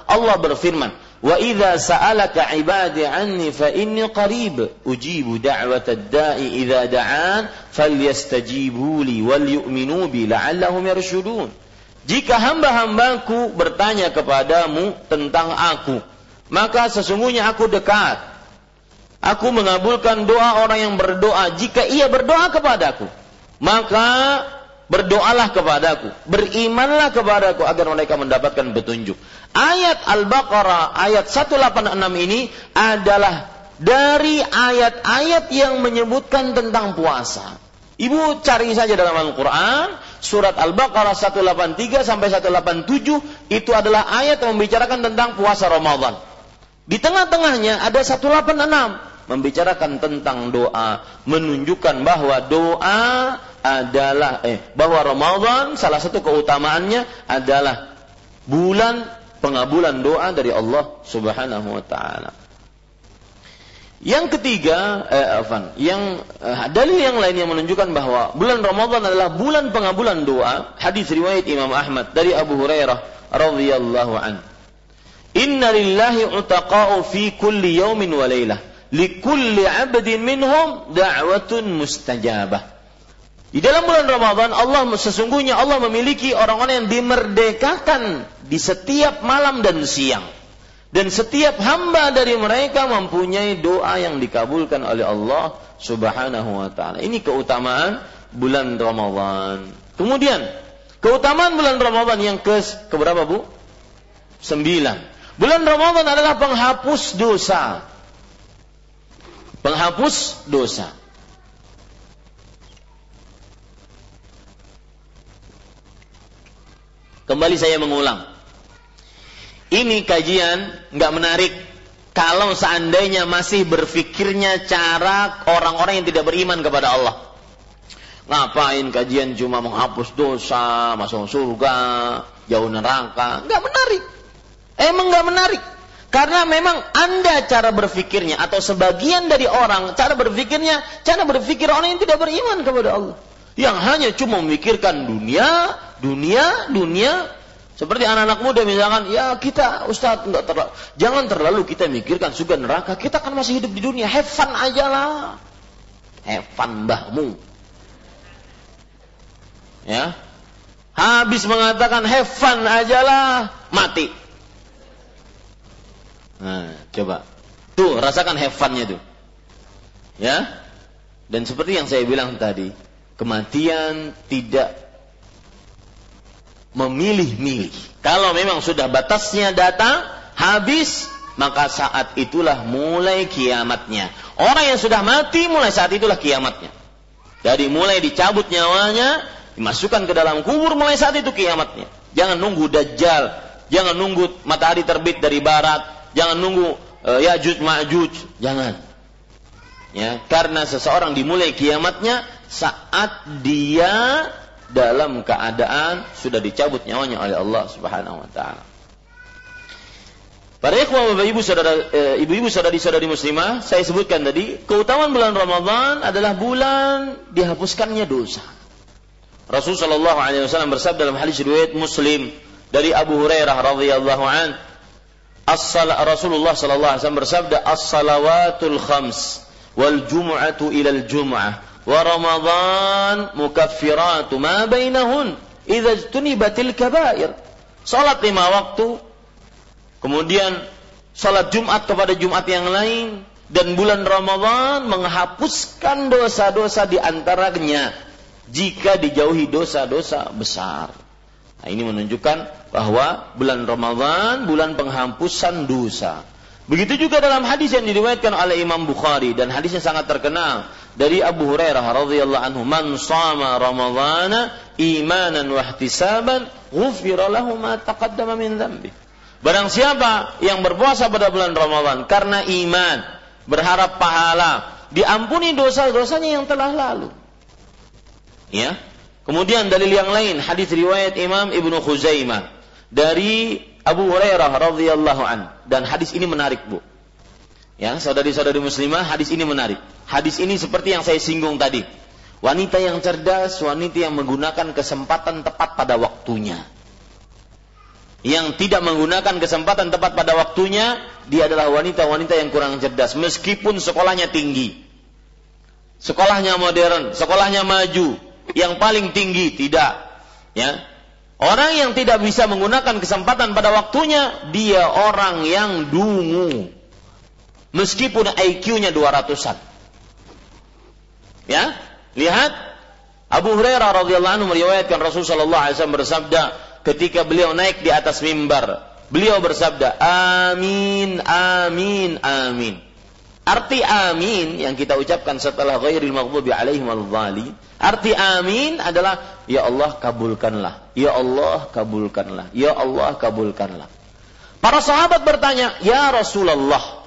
Allah berfirman, "Wa idza sa'alaka 'ibadi 'anni fa inni qarib ujibu da'watad da'i idza da'an falyastajibu li wal yu'minu bi la'allahum yarshudun." Jika hamba-hambaku bertanya kepadamu tentang aku, maka sesungguhnya aku dekat Aku mengabulkan doa orang yang berdoa jika ia berdoa kepadaku. Maka berdoalah kepadaku, berimanlah kepadaku agar mereka mendapatkan petunjuk. Ayat Al-Baqarah ayat 186 ini adalah dari ayat-ayat yang menyebutkan tentang puasa. Ibu cari saja dalam Al-Quran, surat Al-Baqarah 183 sampai 187 itu adalah ayat yang membicarakan tentang puasa Ramadan. Di tengah-tengahnya ada 186 membicarakan tentang doa, menunjukkan bahwa doa adalah eh bahwa Ramadan salah satu keutamaannya adalah bulan pengabulan doa dari Allah Subhanahu wa taala. Yang ketiga, eh, Afan, yang eh, dalil yang lain yang menunjukkan bahwa bulan Ramadan adalah bulan pengabulan doa, hadis riwayat Imam Ahmad dari Abu Hurairah radhiyallahu an. Inna lillahi utaqa'u fi kulli yawmin wa laylah likulli abdin minhum da'watun mustajabah. Di dalam bulan Ramadan Allah sesungguhnya Allah memiliki orang-orang yang dimerdekakan di setiap malam dan siang. Dan setiap hamba dari mereka mempunyai doa yang dikabulkan oleh Allah Subhanahu wa taala. Ini keutamaan bulan Ramadan. Kemudian keutamaan bulan Ramadan yang ke keberapa Bu? Sembilan. Bulan Ramadan adalah penghapus dosa penghapus dosa. Kembali saya mengulang. Ini kajian nggak menarik kalau seandainya masih berfikirnya cara orang-orang yang tidak beriman kepada Allah. Ngapain kajian cuma menghapus dosa, masuk surga, jauh neraka? Nggak menarik. Emang nggak menarik. Karena memang Anda cara berfikirnya atau sebagian dari orang cara berfikirnya cara berfikir orang yang tidak beriman kepada Allah. Yang hanya cuma memikirkan dunia, dunia, dunia. Seperti anak-anak muda misalkan, ya kita Ustaz enggak terlalu, jangan terlalu kita mikirkan surga neraka. Kita kan masih hidup di dunia, have fun aja lah. Have fun mbahmu. Ya. Habis mengatakan have fun aja lah, mati Nah, coba. Tuh, rasakan have fun-nya tuh. Ya. Dan seperti yang saya bilang tadi, kematian tidak memilih-milih. Kalau memang sudah batasnya datang, habis, maka saat itulah mulai kiamatnya. Orang yang sudah mati, mulai saat itulah kiamatnya. Jadi mulai dicabut nyawanya, dimasukkan ke dalam kubur, mulai saat itu kiamatnya. Jangan nunggu dajjal, jangan nunggu matahari terbit dari barat, jangan nunggu uh, Yajuj Ma'juj, jangan. Ya, karena seseorang dimulai kiamatnya saat dia dalam keadaan sudah dicabut nyawanya oleh Allah Subhanahu wa taala. Para ikhwah Bapak Ibu saudara e, ibu-ibu saudari-saudari muslimah, saya sebutkan tadi, keutamaan bulan Ramadan adalah bulan dihapuskannya dosa. Rasul sallallahu alaihi wasallam bersabda dalam hadis riwayat Muslim dari Abu Hurairah radhiyallahu an, Rasulullah sallallahu alaihi wasallam bersabda, "As-salawatul khams wal jum'atu ilal jum'ah wa ramadhan mukaffiratu ma bainahun idza ijtunibatil kabair. Salat lima waktu, kemudian salat Jumat kepada Jumat yang lain dan bulan Ramadan menghapuskan dosa-dosa di antaranya jika dijauhi dosa-dosa besar. Nah, ini menunjukkan bahwa bulan Ramadan bulan penghapusan dosa. Begitu juga dalam hadis yang diriwayatkan oleh Imam Bukhari dan hadisnya sangat terkenal dari Abu Hurairah radhiyallahu anhu, "Man shama Ramadhana imanan wa ihtisaban, ghufira lahu ma taqaddama min dhanbi." Barang siapa yang berpuasa pada bulan Ramadan karena iman, berharap pahala, diampuni dosa-dosanya yang telah lalu. Ya. Kemudian dalil yang lain, hadis riwayat Imam Ibnu Khuzaimah dari Abu Hurairah radhiyallahu an dan hadis ini menarik bu. Ya saudari-saudari muslimah hadis ini menarik. Hadis ini seperti yang saya singgung tadi. Wanita yang cerdas, wanita yang menggunakan kesempatan tepat pada waktunya. Yang tidak menggunakan kesempatan tepat pada waktunya, dia adalah wanita-wanita yang kurang cerdas. Meskipun sekolahnya tinggi. Sekolahnya modern, sekolahnya maju. Yang paling tinggi, tidak. Ya, Orang yang tidak bisa menggunakan kesempatan pada waktunya, dia orang yang dungu. Meskipun IQ-nya 200-an. Ya, lihat Abu Hurairah radhiyallahu anhu meriwayatkan Rasulullah sallallahu alaihi wasallam bersabda ketika beliau naik di atas mimbar, beliau bersabda, "Amin, amin, amin." Arti amin yang kita ucapkan setelah ghairil maghdubi alaihim wal arti amin adalah ya Allah kabulkanlah, ya Allah kabulkanlah, ya Allah kabulkanlah. Para sahabat bertanya, "Ya Rasulullah,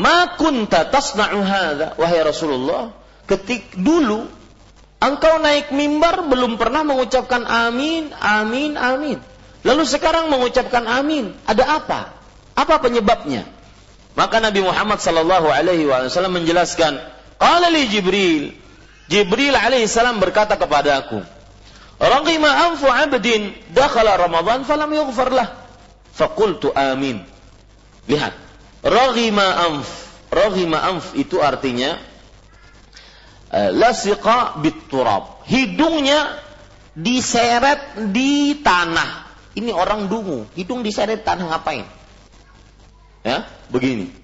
ma kunta tasna'u hadza?" Wahai Rasulullah, ketik dulu engkau naik mimbar belum pernah mengucapkan amin, amin, amin. Lalu sekarang mengucapkan amin, ada apa? Apa penyebabnya? Maka Nabi Muhammad sallallahu alaihi wasallam menjelaskan, qala li Jibril, Jibril alaihi salam berkata kepadaku, "Raghima anfu 'abdin dakhala Ramadan falam yughfar lah." Faqultu amin. Lihat, raghima anf. Raghima anf itu artinya uh, lasiqa turab. Hidungnya diseret di tanah. Ini orang dungu, hidung diseret tanah ngapain? Ya, begini.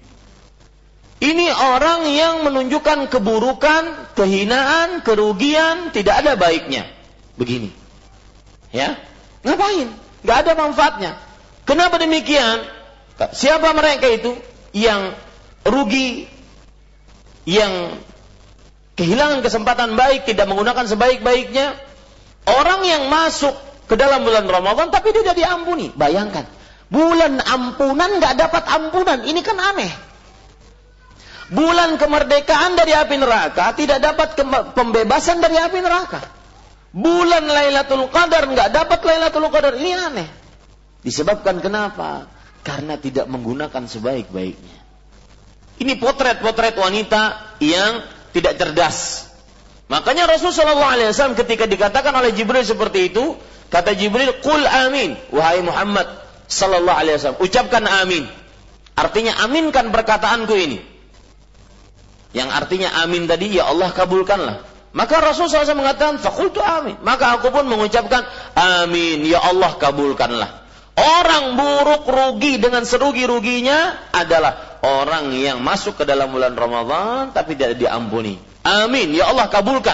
Ini orang yang menunjukkan keburukan, kehinaan, kerugian, tidak ada baiknya. Begini. Ya, ngapain? Gak ada manfaatnya. Kenapa demikian? Siapa mereka itu yang rugi, yang kehilangan kesempatan baik, tidak menggunakan sebaik-baiknya? Orang yang masuk ke dalam bulan Ramadan tapi dia tidak diampuni. Bayangkan, Bulan ampunan nggak dapat ampunan. Ini kan aneh. Bulan kemerdekaan dari api neraka tidak dapat pembebasan dari api neraka. Bulan Lailatul Qadar nggak dapat Lailatul Qadar. Ini aneh. Disebabkan kenapa? Karena tidak menggunakan sebaik-baiknya. Ini potret-potret wanita yang tidak cerdas. Makanya Rasulullah SAW ketika dikatakan oleh Jibril seperti itu, kata Jibril, "Qul amin, wahai Muhammad, sallallahu alaihi wasallam. Ucapkan amin. Artinya aminkan perkataanku ini. Yang artinya amin tadi ya Allah kabulkanlah. Maka Rasul SAW mengatakan fakultu amin. Maka aku pun mengucapkan amin ya Allah kabulkanlah. Orang buruk rugi dengan serugi-ruginya adalah orang yang masuk ke dalam bulan Ramadan tapi tidak diampuni. Amin. Ya Allah kabulkan.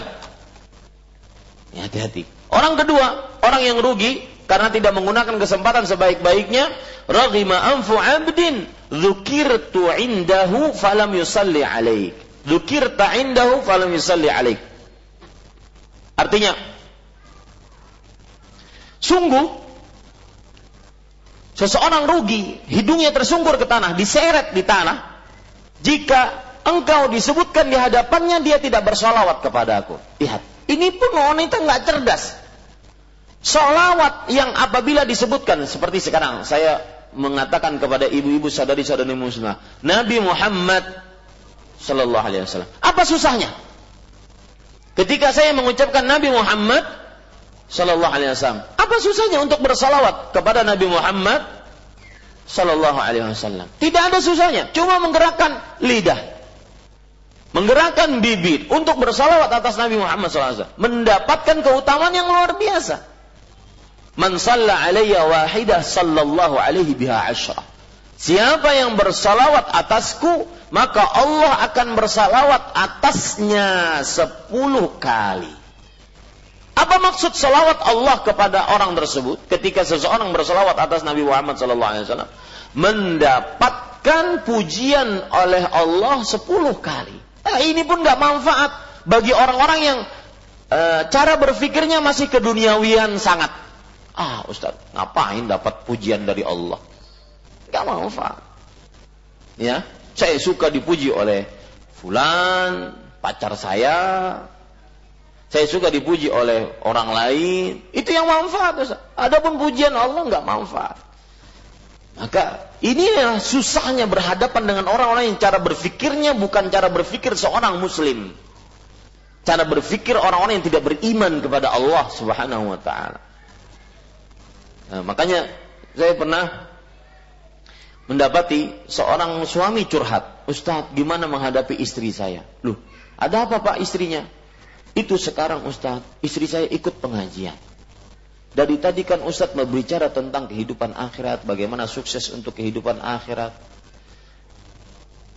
Ya, hati-hati. Orang kedua, orang yang rugi karena tidak menggunakan kesempatan sebaik-baiknya, raghima anfu 'abdin dzukirtu indahu falam yusalli alaik. Dzukirta indahu falam yusalli alaik. Artinya sungguh Seseorang rugi, hidungnya tersungkur ke tanah, diseret di tanah. Jika engkau disebutkan di hadapannya, dia tidak bersolawat kepada aku. Lihat, ini pun wanita nggak cerdas. Solawat yang apabila disebutkan, seperti sekarang, saya mengatakan kepada ibu-ibu sadari-sadari muslimah, Nabi Muhammad Sallallahu Alaihi Wasallam. Apa susahnya? Ketika saya mengucapkan Nabi Muhammad, Sallallahu Alaihi Wasallam. Apa susahnya untuk bersalawat kepada Nabi Muhammad Sallallahu Alaihi Wasallam? Tidak ada susahnya, cuma menggerakkan lidah, menggerakkan bibir untuk bersalawat atas Nabi Muhammad SAW, mendapatkan keutamaan yang luar biasa. Man salla alayya wahidah sallallahu alaihi biha asyrah. Siapa yang bersalawat atasku, maka Allah akan bersalawat atasnya sepuluh kali. Apa maksud salawat Allah kepada orang tersebut ketika seseorang bersalawat atas Nabi Muhammad SAW? Mendapatkan pujian oleh Allah sepuluh kali. Nah, ini pun nggak manfaat bagi orang-orang yang e, cara berpikirnya masih keduniawian sangat. Ah, Ustaz, ngapain dapat pujian dari Allah? Gak manfaat. Ya, saya suka dipuji oleh fulan, pacar saya, saya suka dipuji oleh orang lain, itu yang manfaat. Adapun pujian Allah nggak manfaat. Maka ini susahnya berhadapan dengan orang-orang yang cara berfikirnya bukan cara berfikir seorang muslim. Cara berfikir orang-orang yang tidak beriman kepada Allah Subhanahu wa taala. Nah, makanya saya pernah mendapati seorang suami curhat, "Ustadz, gimana menghadapi istri saya?" Loh, ada apa Pak istrinya? Itu sekarang Ustaz, istri saya ikut pengajian. Dari tadi kan Ustaz berbicara tentang kehidupan akhirat, bagaimana sukses untuk kehidupan akhirat.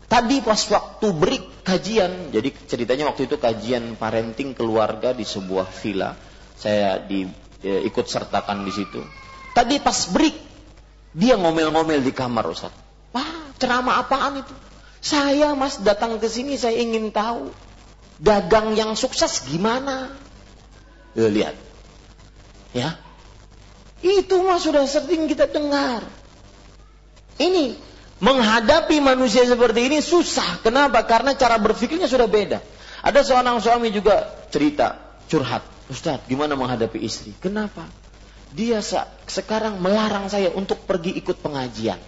Tadi pas waktu break kajian, jadi ceritanya waktu itu kajian parenting keluarga di sebuah villa. Saya di, e, ikut sertakan di situ. Tadi pas break, dia ngomel-ngomel di kamar Ustaz. Wah, ceramah apaan itu? Saya mas datang ke sini saya ingin tahu dagang yang sukses gimana? Ya, lihat. Ya. Itu mah sudah sering kita dengar. Ini menghadapi manusia seperti ini susah. Kenapa? Karena cara berpikirnya sudah beda. Ada seorang suami juga cerita, curhat. Ustaz, gimana menghadapi istri? Kenapa? Dia sekarang melarang saya untuk pergi ikut pengajian.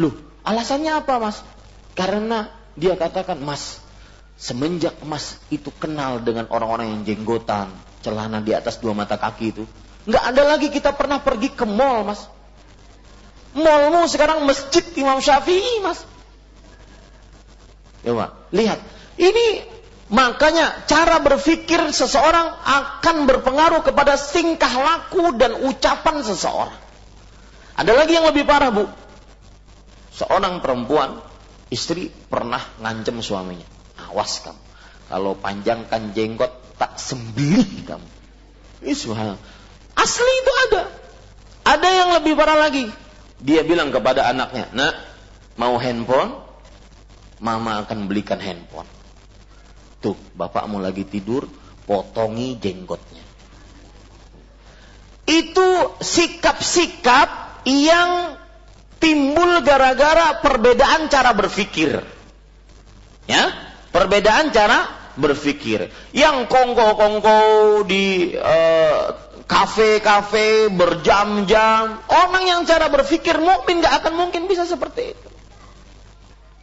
Loh, alasannya apa mas? Karena dia katakan, mas, Semenjak emas itu kenal dengan orang-orang yang jenggotan, celana di atas dua mata kaki itu, nggak ada lagi kita pernah pergi ke mall, mas. Mallmu sekarang masjid Imam Syafi'i, mas. Ya, Pak. Lihat, ini makanya cara berpikir seseorang akan berpengaruh kepada tingkah laku dan ucapan seseorang. Ada lagi yang lebih parah, Bu. Seorang perempuan, istri pernah ngancem suaminya Awas kamu. Kalau panjangkan jenggot tak sembili kamu. Ini Asli itu ada. Ada yang lebih parah lagi. Dia bilang kepada anaknya, nak mau handphone? Mama akan belikan handphone. Tuh, bapakmu lagi tidur, potongi jenggotnya. Itu sikap-sikap yang timbul gara-gara perbedaan cara berpikir. Ya, Perbedaan cara berpikir. Yang kongko-kongko di kafe-kafe uh, berjam-jam, orang yang cara berpikir mungkin nggak akan mungkin bisa seperti itu.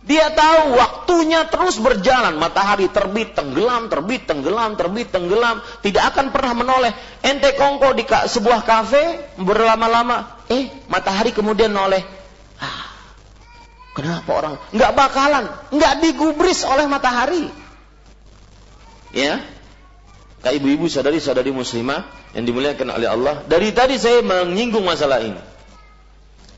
Dia tahu waktunya terus berjalan, matahari terbit, tenggelam, terbit, tenggelam, terbit, tenggelam, tidak akan pernah menoleh. Ente kongko di sebuah kafe berlama-lama, eh matahari kemudian noleh. Ah, Kenapa orang nggak bakalan, nggak digubris oleh matahari? Ya, kak ibu-ibu sadari-sadari muslimah yang dimuliakan oleh Allah. Dari tadi saya menyinggung masalah ini.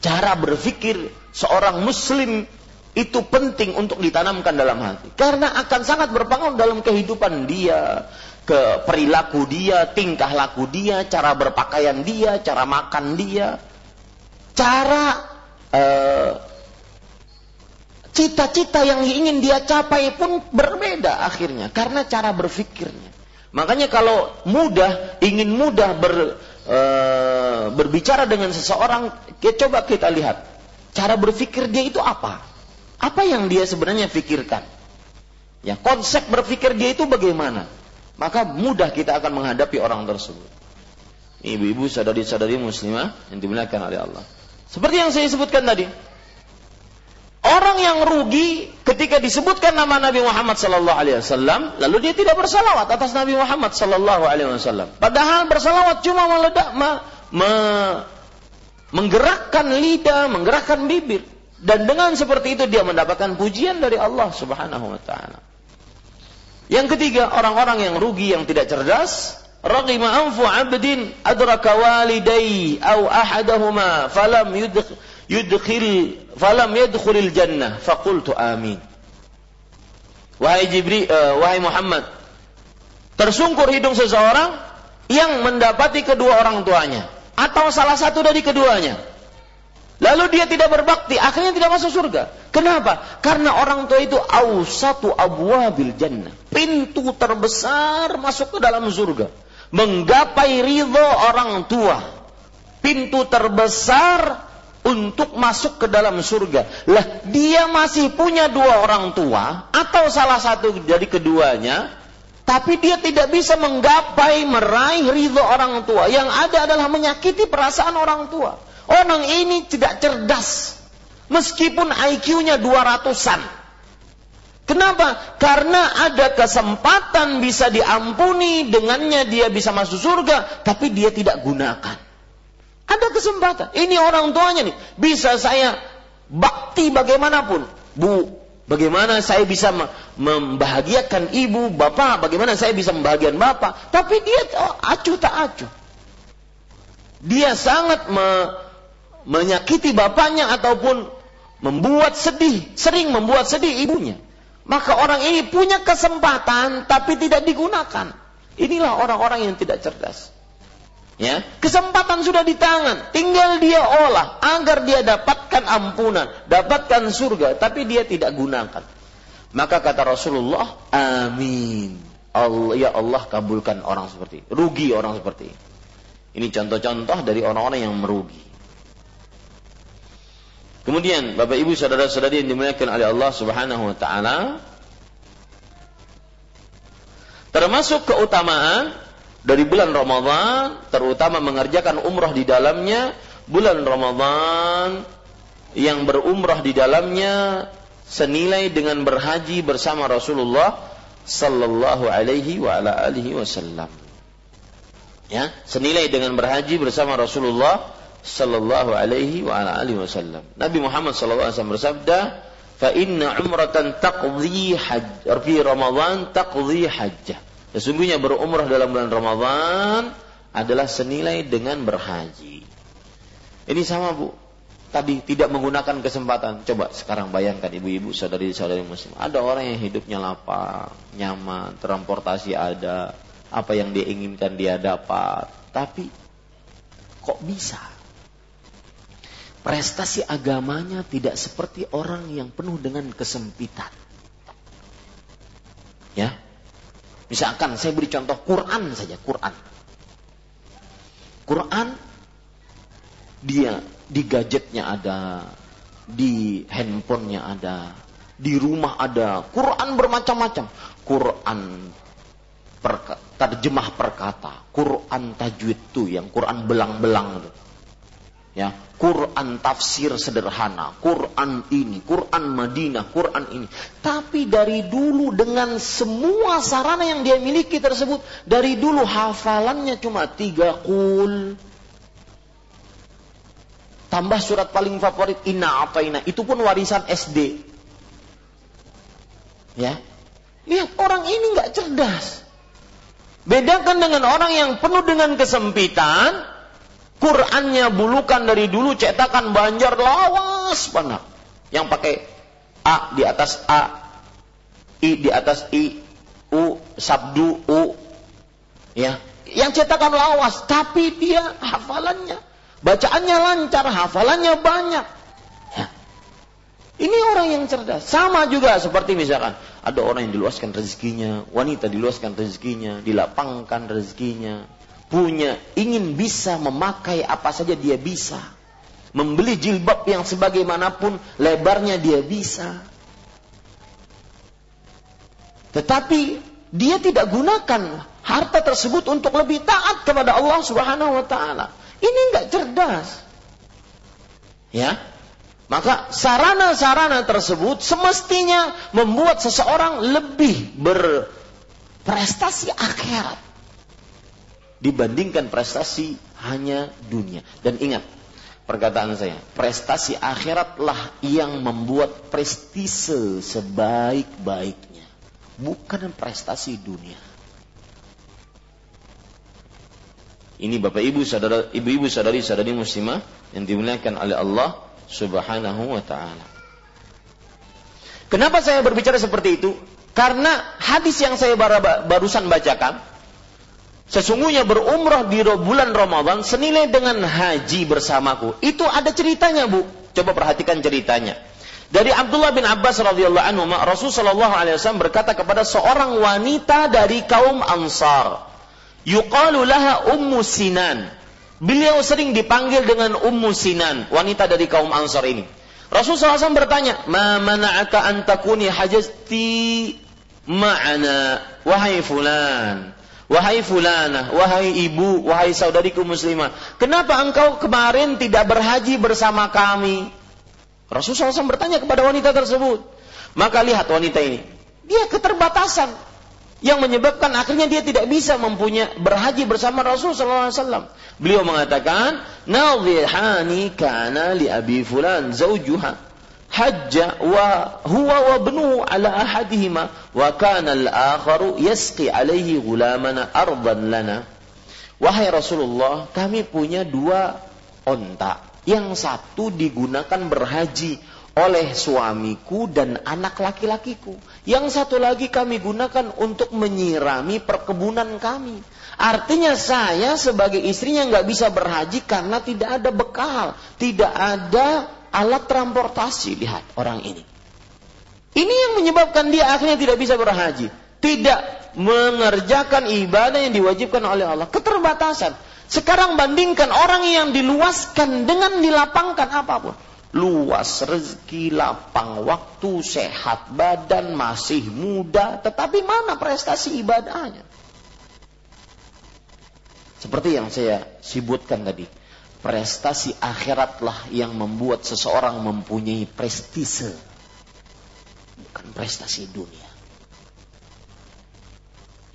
Cara berpikir seorang muslim itu penting untuk ditanamkan dalam hati. Karena akan sangat berpengaruh dalam kehidupan dia, ke perilaku dia, tingkah laku dia, cara berpakaian dia, cara makan dia, cara uh, cita-cita yang ingin dia capai pun berbeda akhirnya karena cara berpikirnya. Makanya kalau mudah ingin mudah ber, e, berbicara dengan seseorang, kita coba kita lihat cara berpikir dia itu apa? Apa yang dia sebenarnya pikirkan? Ya, konsep berpikir dia itu bagaimana? Maka mudah kita akan menghadapi orang tersebut. Ibu-ibu, sadari-sadari muslimah yang dimuliakan oleh Allah. Seperti yang saya sebutkan tadi, Orang yang rugi ketika disebutkan nama Nabi Muhammad sallallahu alaihi wasallam, lalu dia tidak bersalawat atas Nabi Muhammad sallallahu alaihi wasallam. Padahal bersalawat cuma meledak ma, me, menggerakkan lidah, menggerakkan bibir. Dan dengan seperti itu dia mendapatkan pujian dari Allah Subhanahu wa taala. Yang ketiga, orang-orang yang rugi yang tidak cerdas, raqima anfu 'abdin adraka walidayhi aw ahadahuma falam yudkhil falam yadkhulil jannah. Faqultu amin. Wahai Jibril uh, wahai Muhammad tersungkur hidung seseorang yang mendapati kedua orang tuanya atau salah satu dari keduanya. Lalu dia tidak berbakti akhirnya tidak masuk surga. Kenapa? Karena orang tua itu ausatu abwabil jannah. Pintu terbesar masuk ke dalam surga. Menggapai ridho orang tua. Pintu terbesar untuk masuk ke dalam surga. Lah, dia masih punya dua orang tua atau salah satu dari keduanya, tapi dia tidak bisa menggapai meraih ridho orang tua. Yang ada adalah menyakiti perasaan orang tua. Orang ini tidak cerdas. Meskipun IQ-nya 200-an. Kenapa? Karena ada kesempatan bisa diampuni, dengannya dia bisa masuk surga, tapi dia tidak gunakan. Ada kesempatan. Ini orang tuanya nih. Bisa saya bakti bagaimanapun. Bu, bagaimana saya bisa membahagiakan ibu, bapak, bagaimana saya bisa membahagiakan bapak. Tapi dia oh, acuh tak acuh. Dia sangat me, menyakiti bapaknya ataupun membuat sedih, sering membuat sedih ibunya. Maka orang ini punya kesempatan tapi tidak digunakan. Inilah orang-orang yang tidak cerdas. Ya, kesempatan sudah di tangan, tinggal dia olah agar dia dapatkan ampunan, dapatkan surga, tapi dia tidak gunakan. Maka kata Rasulullah, amin. Allah ya Allah kabulkan orang seperti ini. Rugi orang seperti ini. Ini contoh-contoh dari orang-orang yang merugi. Kemudian Bapak Ibu saudara-saudari yang dimuliakan oleh Allah Subhanahu wa taala termasuk keutamaan dari bulan Ramadan, terutama mengerjakan umrah di dalamnya, bulan Ramadan yang berumrah di dalamnya senilai dengan berhaji bersama Rasulullah sallallahu alaihi wasallam. Ya, senilai dengan berhaji bersama Rasulullah sallallahu alaihi wasallam. Nabi Muhammad sallallahu alaihi wasallam bersabda, "Fa inna umratan taqdi hajj fi Ramadan taqdi hajjah." Sesungguhnya berumrah dalam bulan Ramadan adalah senilai dengan berhaji. Ini sama bu, tadi tidak menggunakan kesempatan. Coba sekarang bayangkan ibu-ibu, saudari-saudari muslim. Ada orang yang hidupnya lapang, nyaman, transportasi ada, apa yang dia inginkan dia dapat. Tapi kok bisa? Prestasi agamanya tidak seperti orang yang penuh dengan kesempitan. Ya, Misalkan saya beri contoh Quran saja, Quran. Quran dia di gadgetnya ada, di handphonenya ada, di rumah ada. Quran bermacam-macam. Quran perka, terjemah perkata, Quran tajwid tuh yang Quran belang-belang itu ya Quran tafsir sederhana, Quran ini, Quran Madinah, Quran ini. Tapi dari dulu dengan semua sarana yang dia miliki tersebut, dari dulu hafalannya cuma tiga kul. Tambah surat paling favorit Inna Ataina, itu pun warisan SD. Ya, lihat orang ini nggak cerdas. Bedakan dengan orang yang penuh dengan kesempitan, Qurannya bulukan dari dulu cetakan Banjar lawas banget. Yang pakai A di atas A, I di atas I, U, sabdu U. Ya, yang cetakan lawas, tapi dia hafalannya, bacaannya lancar, hafalannya banyak. Ya. Ini orang yang cerdas. Sama juga seperti misalkan ada orang yang diluaskan rezekinya, wanita diluaskan rezekinya, dilapangkan rezekinya, punya, ingin bisa memakai apa saja dia bisa. Membeli jilbab yang sebagaimanapun lebarnya dia bisa. Tetapi dia tidak gunakan harta tersebut untuk lebih taat kepada Allah Subhanahu wa taala. Ini enggak cerdas. Ya. Maka sarana-sarana tersebut semestinya membuat seseorang lebih berprestasi akhirat dibandingkan prestasi hanya dunia. Dan ingat perkataan saya, prestasi akhiratlah yang membuat prestise sebaik-baiknya, bukan prestasi dunia. Ini Bapak Ibu saudara ibu-ibu saudari-saudari muslimah yang dimuliakan oleh Allah Subhanahu wa taala. Kenapa saya berbicara seperti itu? Karena hadis yang saya barusan bacakan Sesungguhnya berumrah di bulan Ramadan senilai dengan haji bersamaku. Itu ada ceritanya, Bu. Coba perhatikan ceritanya. Dari Abdullah bin Abbas radhiyallahu anhu, Rasul sallallahu alaihi wasallam berkata kepada seorang wanita dari kaum Ansar, yuqalu laha Ummu Sinan. Beliau sering dipanggil dengan Ummu Sinan, wanita dari kaum Ansar ini. Rasul SAW bertanya, Ma mana'aka an takuni hajati ma'ana, wahai fulan. Wahai fulana, wahai ibu, wahai saudariku muslimah, kenapa engkau kemarin tidak berhaji bersama kami? Rasulullah SAW bertanya kepada wanita tersebut. Maka lihat wanita ini, dia keterbatasan yang menyebabkan akhirnya dia tidak bisa mempunyai berhaji bersama Rasulullah SAW. Beliau mengatakan, "Nadhihani kana li abi fulan zaujuha." Wa ibnuhu ala ahadihima wa kana al-akharu yasqi alaihi gulamana ardan lana wahai Rasulullah kami punya dua onta yang satu digunakan berhaji oleh suamiku dan anak laki-lakiku. Yang satu lagi kami gunakan untuk menyirami perkebunan kami. Artinya saya sebagai istrinya nggak bisa berhaji karena tidak ada bekal, tidak ada alat transportasi. Lihat orang ini. Ini yang menyebabkan dia akhirnya tidak bisa berhaji. Tidak mengerjakan ibadah yang diwajibkan oleh Allah. Keterbatasan. Sekarang bandingkan orang yang diluaskan dengan dilapangkan apa pun. Luas rezeki, lapang waktu, sehat badan, masih muda. Tetapi mana prestasi ibadahnya? Seperti yang saya sebutkan tadi prestasi akhiratlah yang membuat seseorang mempunyai prestise. Bukan prestasi dunia.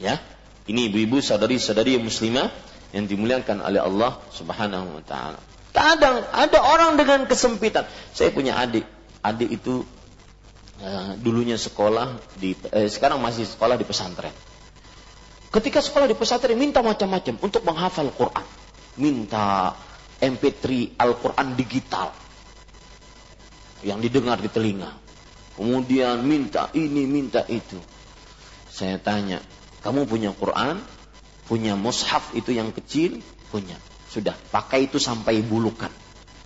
Ya? Ini ibu-ibu saudari-saudari muslimah yang dimuliakan oleh Allah Subhanahu wa taala. Kadang ada orang dengan kesempitan. Saya punya adik. Adik itu uh, dulunya sekolah di eh, sekarang masih sekolah di pesantren. Ketika sekolah di pesantren minta macam-macam untuk menghafal Quran. Minta MP3 Al-Quran digital yang didengar di telinga. Kemudian minta ini, minta itu. Saya tanya, kamu punya Quran? Punya mushaf itu yang kecil? Punya. Sudah, pakai itu sampai bulukan.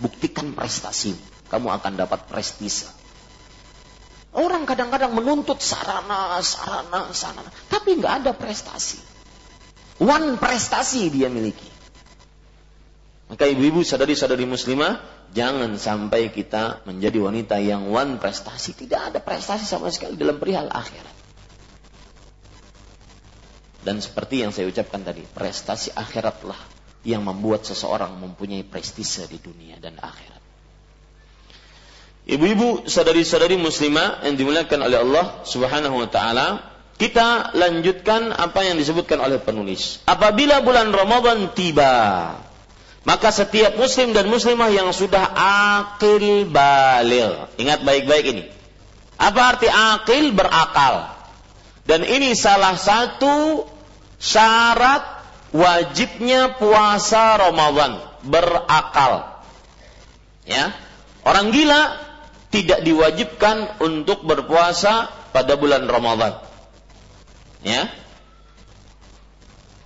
Buktikan prestasi. Kamu akan dapat prestise. Orang kadang-kadang menuntut sarana, sarana, sarana. Tapi nggak ada prestasi. One prestasi dia miliki. Maka ibu-ibu sadari-sadari muslimah, jangan sampai kita menjadi wanita yang one prestasi. Tidak ada prestasi sama sekali dalam perihal akhirat. Dan seperti yang saya ucapkan tadi, prestasi akhiratlah yang membuat seseorang mempunyai prestise di dunia dan akhirat. Ibu-ibu, sadari-sadari muslimah yang dimuliakan oleh Allah Subhanahu wa taala, kita lanjutkan apa yang disebutkan oleh penulis. Apabila bulan Ramadan tiba, maka setiap muslim dan muslimah yang sudah akil balil. Ingat baik-baik ini. Apa arti akil? Berakal. Dan ini salah satu syarat wajibnya puasa Ramadan. berakal. Ya. Orang gila tidak diwajibkan untuk berpuasa pada bulan Ramadan. Ya.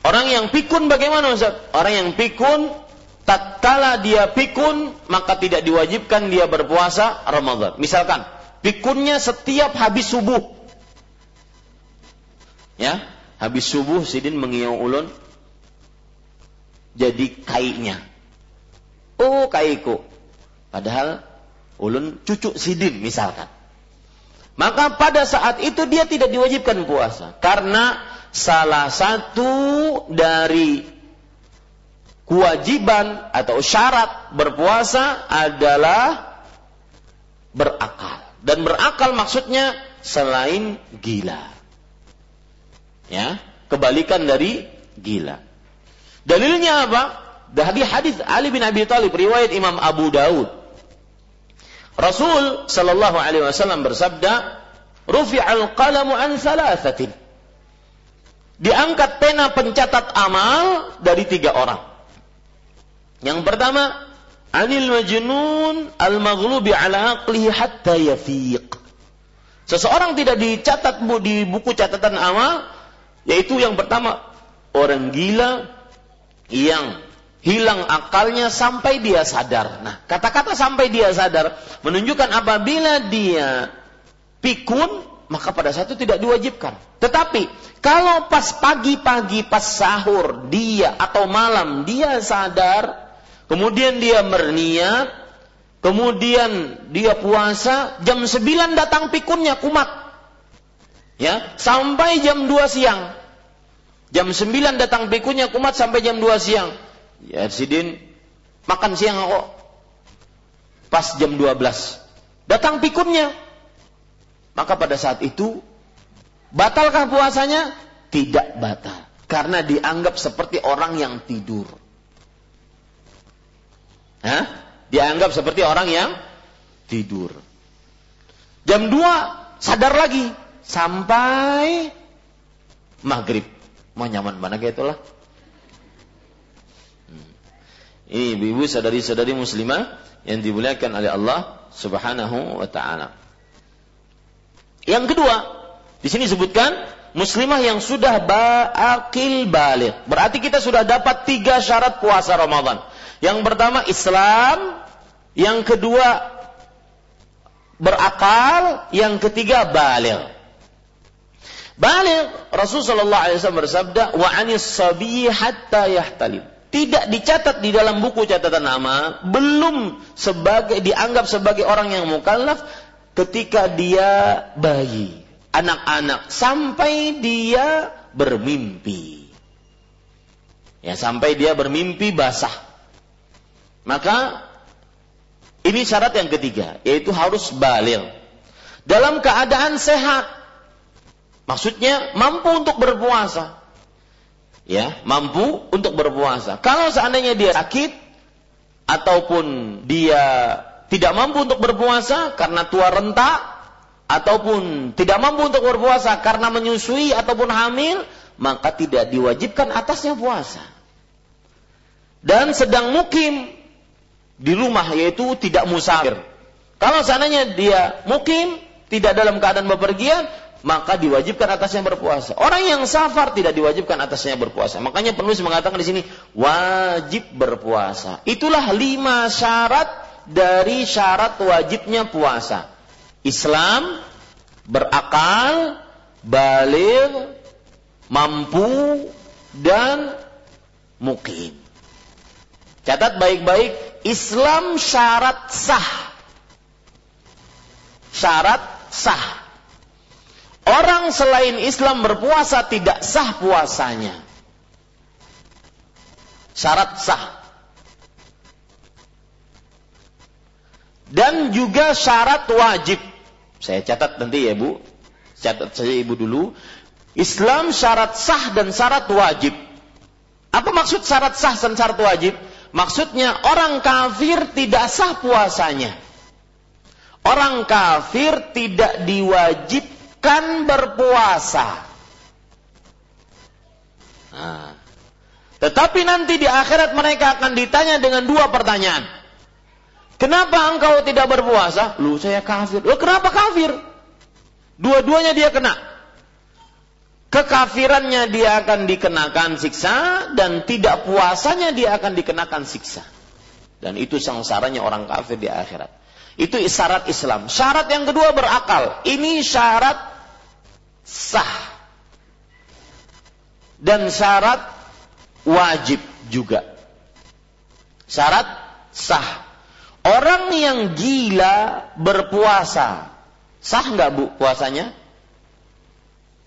Orang yang pikun bagaimana Ustaz? Orang yang pikun tatkala dia pikun maka tidak diwajibkan dia berpuasa Ramadan. Misalkan pikunnya setiap habis subuh. Ya, habis subuh sidin mengiau ulun jadi kainya. Oh, kaiku. Padahal ulun cucu sidin misalkan. Maka pada saat itu dia tidak diwajibkan puasa karena salah satu dari kewajiban atau syarat berpuasa adalah berakal. Dan berakal maksudnya selain gila. Ya, kebalikan dari gila. Dalilnya apa? Dari hadis Ali bin Abi Thalib riwayat Imam Abu Daud Rasul sallallahu alaihi wasallam bersabda, "Rufi'al qalamu an thalathatin." Diangkat pena pencatat amal dari tiga orang. Yang pertama, anil majnun al-maghlubi ala aqlihi hatta yafiq. Seseorang tidak dicatat di buku catatan amal, yaitu yang pertama, orang gila yang hilang akalnya sampai dia sadar. Nah, kata-kata sampai dia sadar menunjukkan apabila dia pikun, maka pada saat itu tidak diwajibkan. Tetapi kalau pas pagi-pagi, pas sahur dia atau malam dia sadar, kemudian dia berniat, kemudian dia puasa, jam 9 datang pikunnya kumat. Ya, sampai jam 2 siang. Jam 9 datang pikunnya kumat sampai jam 2 siang Ya Sidin makan siang kok. Pas jam 12. Datang pikunnya. Maka pada saat itu batalkah puasanya? Tidak batal. Karena dianggap seperti orang yang tidur. Dianggap seperti orang yang tidur. Jam 2 sadar lagi sampai maghrib. Mau nyaman mana kayak itulah. Ini ibu-ibu sadari-sadari muslimah yang dimuliakan oleh Allah Subhanahu wa taala. Yang kedua, di sini sebutkan muslimah yang sudah ba'akil balik. Berarti kita sudah dapat tiga syarat puasa Ramadan. Yang pertama Islam, yang kedua berakal, yang ketiga balik. Balik Rasulullah SAW bersabda, wa anis sabi hatta yahtalib tidak dicatat di dalam buku catatan nama, belum sebagai dianggap sebagai orang yang mukallaf ketika dia bayi, anak-anak sampai dia bermimpi. Ya, sampai dia bermimpi basah. Maka ini syarat yang ketiga, yaitu harus balil. Dalam keadaan sehat. Maksudnya mampu untuk berpuasa ya mampu untuk berpuasa. Kalau seandainya dia sakit ataupun dia tidak mampu untuk berpuasa karena tua renta ataupun tidak mampu untuk berpuasa karena menyusui ataupun hamil, maka tidak diwajibkan atasnya puasa. Dan sedang mukim di rumah yaitu tidak musafir. Kalau seandainya dia mukim tidak dalam keadaan bepergian, maka diwajibkan atasnya berpuasa. Orang yang safar tidak diwajibkan atasnya berpuasa. Makanya penulis mengatakan di sini wajib berpuasa. Itulah lima syarat dari syarat wajibnya puasa. Islam, berakal, balik, mampu, dan mukim. Catat baik-baik, Islam syarat sah. Syarat sah Orang selain Islam berpuasa tidak sah puasanya. Syarat sah. Dan juga syarat wajib. Saya catat nanti ya Bu. Catat saja Ibu dulu. Islam syarat sah dan syarat wajib. Apa maksud syarat sah dan syarat wajib? Maksudnya orang kafir tidak sah puasanya. Orang kafir tidak diwajib akan berpuasa. Nah, Tetapi nanti di akhirat mereka akan ditanya dengan dua pertanyaan. Kenapa engkau tidak berpuasa? Lu saya kafir. Lu kenapa kafir? Dua-duanya dia kena. Kekafirannya dia akan dikenakan siksa dan tidak puasanya dia akan dikenakan siksa. Dan itu sengsaranya orang kafir di akhirat. Itu syarat Islam. Syarat yang kedua berakal. Ini syarat sah. Dan syarat wajib juga. Syarat sah. Orang yang gila berpuasa, sah nggak bu puasanya?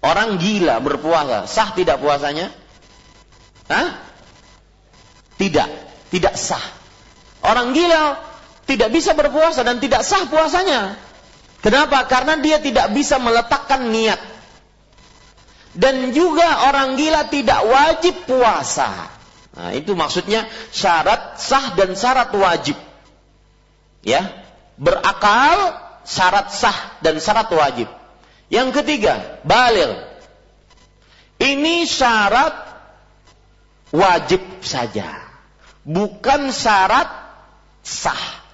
Orang gila berpuasa, sah tidak puasanya? Hah? Tidak, tidak sah. Orang gila tidak bisa berpuasa dan tidak sah puasanya. Kenapa? Karena dia tidak bisa meletakkan niat dan juga orang gila tidak wajib puasa. Nah, itu maksudnya syarat sah dan syarat wajib. Ya, berakal, syarat sah dan syarat wajib. Yang ketiga, balil. Ini syarat wajib saja, bukan syarat sah.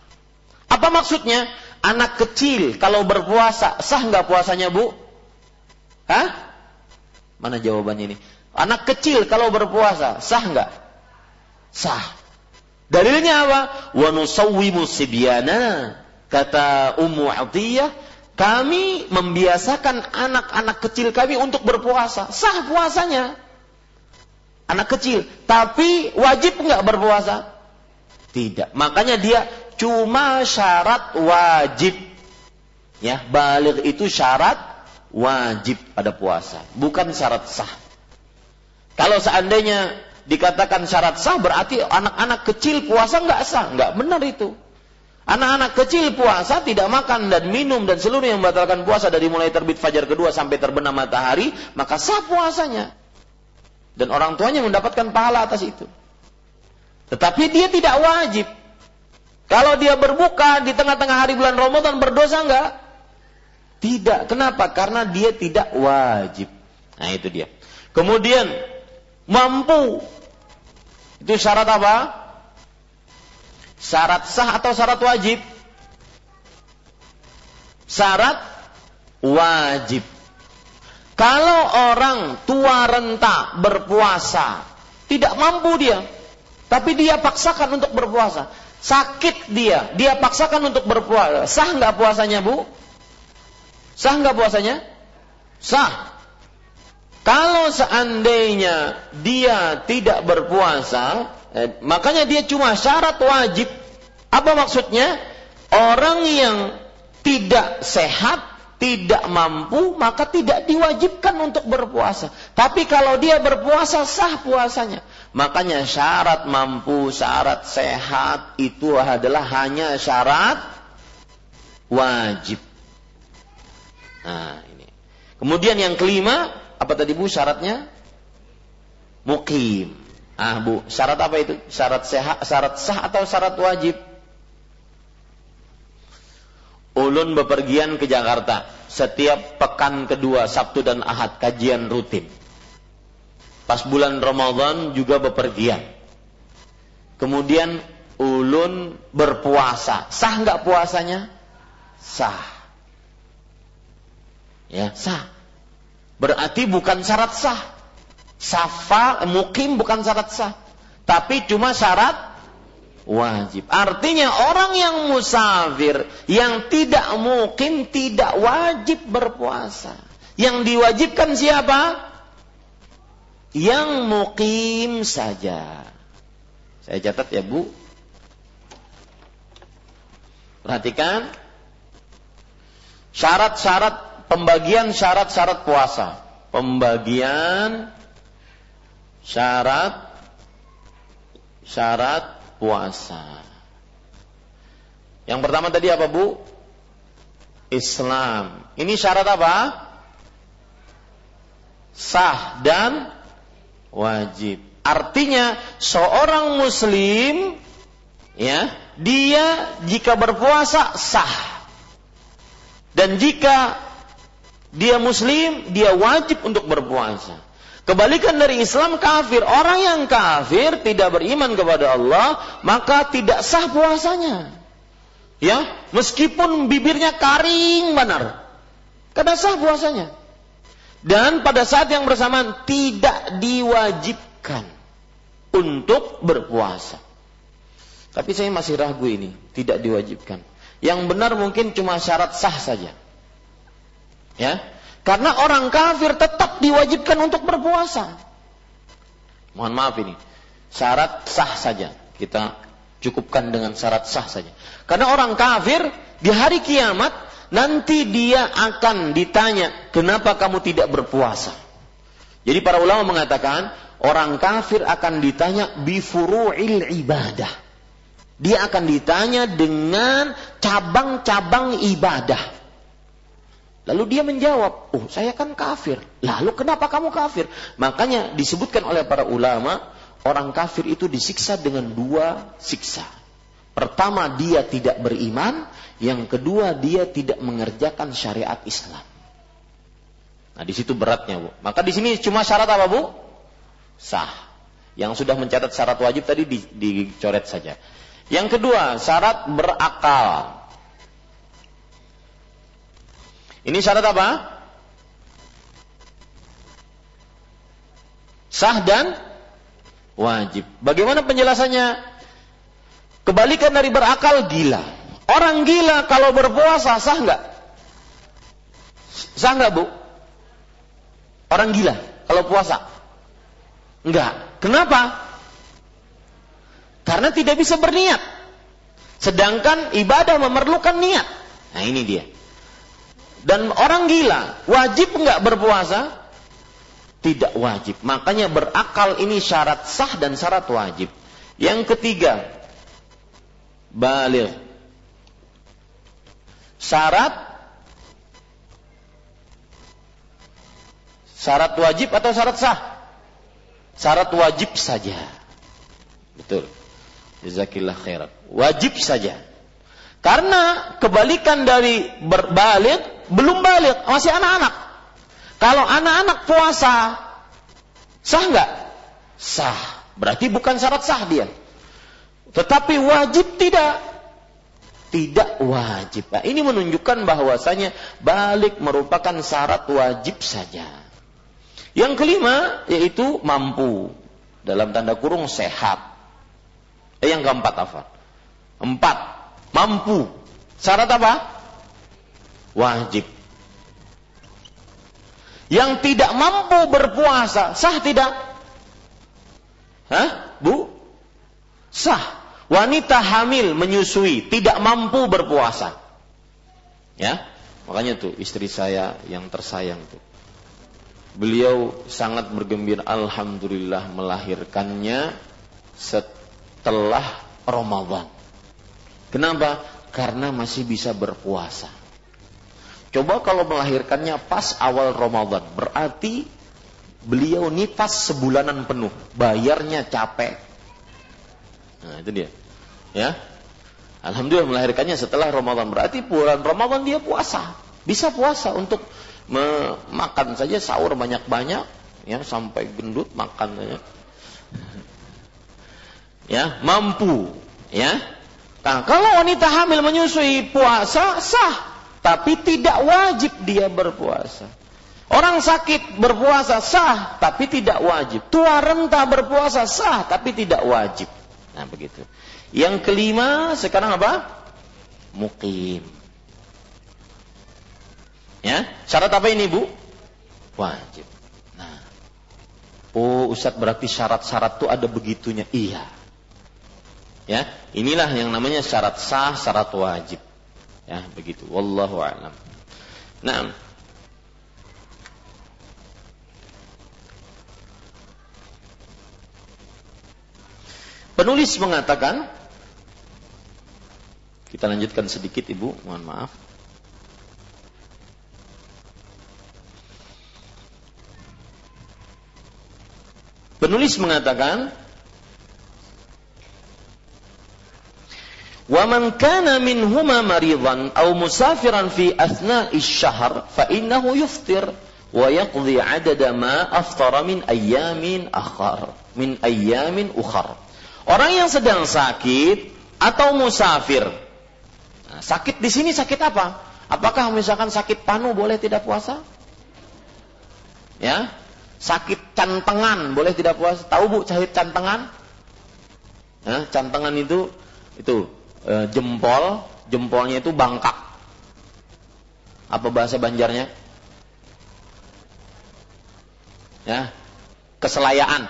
Apa maksudnya? Anak kecil kalau berpuasa sah nggak puasanya bu? Hah? Mana jawabannya ini? Anak kecil kalau berpuasa sah nggak? Sah. Dalilnya apa? Wa nusawwimu. Kata Ummu Atiyah, kami membiasakan anak-anak kecil kami untuk berpuasa. Sah puasanya. Anak kecil, tapi wajib nggak berpuasa? Tidak. Makanya dia cuma syarat wajib. Ya, balik itu syarat wajib pada puasa, bukan syarat sah. Kalau seandainya dikatakan syarat sah berarti anak-anak kecil puasa nggak sah, nggak benar itu. Anak-anak kecil puasa tidak makan dan minum dan seluruh yang membatalkan puasa dari mulai terbit fajar kedua sampai terbenam matahari, maka sah puasanya. Dan orang tuanya mendapatkan pahala atas itu. Tetapi dia tidak wajib. Kalau dia berbuka di tengah-tengah hari bulan Ramadan berdosa enggak? Tidak. Kenapa? Karena dia tidak wajib. Nah itu dia. Kemudian mampu. Itu syarat apa? Syarat sah atau syarat wajib? Syarat wajib. Kalau orang tua renta berpuasa, tidak mampu dia, tapi dia paksakan untuk berpuasa. Sakit dia, dia paksakan untuk berpuasa. Sah nggak puasanya bu? Sah nggak puasanya? Sah. Kalau seandainya dia tidak berpuasa, eh, makanya dia cuma syarat wajib. Apa maksudnya? Orang yang tidak sehat, tidak mampu, maka tidak diwajibkan untuk berpuasa. Tapi kalau dia berpuasa, sah puasanya. Makanya syarat mampu, syarat sehat itu adalah hanya syarat wajib. Nah, ini. Kemudian yang kelima, apa tadi Bu syaratnya? Mukim. Ah, Bu, syarat apa itu? Syarat sehat, syarat sah atau syarat wajib? Ulun bepergian ke Jakarta setiap pekan kedua Sabtu dan Ahad kajian rutin. Pas bulan Ramadan juga bepergian. Kemudian ulun berpuasa. Sah nggak puasanya? Sah. Ya, sah. Berarti bukan syarat sah. Safa, mukim bukan syarat sah. Tapi cuma syarat wajib. Artinya orang yang musafir, yang tidak mukim, tidak wajib berpuasa. Yang diwajibkan siapa? Yang mukim saja. Saya catat ya Bu. Perhatikan. Syarat-syarat pembagian syarat-syarat puasa. Pembagian syarat syarat puasa. Yang pertama tadi apa, Bu? Islam. Ini syarat apa? Sah dan wajib. Artinya seorang muslim ya, dia jika berpuasa sah. Dan jika dia muslim, dia wajib untuk berpuasa. Kebalikan dari Islam kafir. Orang yang kafir tidak beriman kepada Allah, maka tidak sah puasanya. Ya, meskipun bibirnya karing benar. Karena sah puasanya. Dan pada saat yang bersamaan tidak diwajibkan untuk berpuasa. Tapi saya masih ragu ini, tidak diwajibkan. Yang benar mungkin cuma syarat sah saja. Ya, karena orang kafir tetap diwajibkan untuk berpuasa. Mohon maaf ini. Syarat sah saja. Kita cukupkan dengan syarat sah saja. Karena orang kafir di hari kiamat nanti dia akan ditanya, "Kenapa kamu tidak berpuasa?" Jadi para ulama mengatakan, orang kafir akan ditanya bifuru'il ibadah. Dia akan ditanya dengan cabang-cabang ibadah. Lalu dia menjawab, oh saya kan kafir. Lalu kenapa kamu kafir? Makanya disebutkan oleh para ulama, orang kafir itu disiksa dengan dua siksa. Pertama dia tidak beriman, yang kedua dia tidak mengerjakan syariat Islam. Nah di situ beratnya bu. Maka di sini cuma syarat apa bu? Sah. Yang sudah mencatat syarat wajib tadi dicoret saja. Yang kedua syarat berakal. Ini syarat apa? Sah dan wajib. Bagaimana penjelasannya? Kebalikan dari berakal gila. Orang gila kalau berpuasa sah nggak? Sah nggak bu? Orang gila kalau puasa? Enggak. Kenapa? Karena tidak bisa berniat. Sedangkan ibadah memerlukan niat. Nah ini dia. Dan orang gila, wajib nggak berpuasa? Tidak wajib. Makanya berakal ini syarat sah dan syarat wajib. Yang ketiga, balik. Syarat syarat wajib atau syarat sah? Syarat wajib saja. Betul. Jazakillah khairat. Wajib saja. Karena kebalikan dari berbalik belum balik, masih anak-anak. Kalau anak-anak puasa, sah nggak? Sah. Berarti bukan syarat sah dia. Tetapi wajib tidak. Tidak wajib. Nah, ini menunjukkan bahwasanya balik merupakan syarat wajib saja. Yang kelima yaitu mampu. Dalam tanda kurung sehat. Eh, yang keempat apa? Empat. Mampu. Syarat apa? wajib. Yang tidak mampu berpuasa, sah tidak? Hah? Bu? Sah. Wanita hamil menyusui, tidak mampu berpuasa. Ya, makanya tuh istri saya yang tersayang tuh. Beliau sangat bergembira, alhamdulillah melahirkannya setelah Ramadan. Kenapa? Karena masih bisa berpuasa. Coba kalau melahirkannya pas awal Ramadan, berarti beliau nifas sebulanan penuh, bayarnya capek. Nah, itu dia. Ya. Alhamdulillah melahirkannya setelah Ramadan, berarti bulan Ramadan dia puasa. Bisa puasa untuk makan saja sahur banyak-banyak ya sampai gendut makan. Ya, mampu, ya. Nah, kalau wanita hamil menyusui puasa sah tapi tidak wajib dia berpuasa. Orang sakit berpuasa sah, tapi tidak wajib. Tua renta berpuasa sah, tapi tidak wajib. Nah begitu. Yang kelima sekarang apa? Mukim. Ya, syarat apa ini bu? Wajib. Nah, oh Ustadz berarti syarat-syarat itu ada begitunya. Iya. Ya, inilah yang namanya syarat sah, syarat wajib. Ya, begitu. Wallahu a'lam. Nah, Penulis mengatakan kita lanjutkan sedikit Ibu, mohon maaf. Penulis mengatakan وَمَنْ كَانَ مِنْهُمَا مَرِيضًا أَوْ مُسَافِرًا فِي أَثْنَاءِ الشَّهْرِ فَإِنَّهُ يُفْطِرْ وَيَقْضِي عَدَدَ مَا أَفْطَرَ مِنْ أَيَّامٍ أَخَرْ مِنْ أَيَّامٍ أُخَرْ Orang yang sedang sakit atau musafir. Nah, sakit di sini sakit apa? Apakah misalkan sakit panu boleh tidak puasa? Ya, sakit cantengan boleh tidak puasa? Tahu bu sakit cantengan? Nah, cantengan itu itu e, jempol jempolnya itu bangkak. Apa bahasa Banjarnya? Ya keselayaan.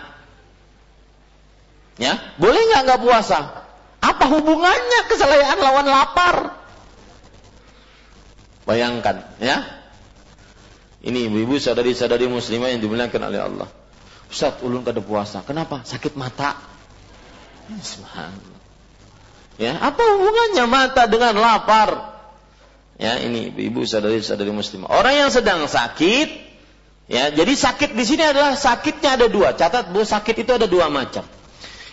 Ya boleh nggak nggak puasa? Apa hubungannya keselayaan lawan lapar? Bayangkan ya. Ini ibu-ibu sadari-sadari muslimah yang dimuliakan oleh Allah. Ustaz ulun kada puasa. Kenapa? Sakit mata. Subhanallah ya apa hubungannya mata dengan lapar ya ini ibu-ibu sadari-sadari muslimah orang yang sedang sakit Ya, jadi sakit di sini adalah sakitnya ada dua. Catat bu, sakit itu ada dua macam.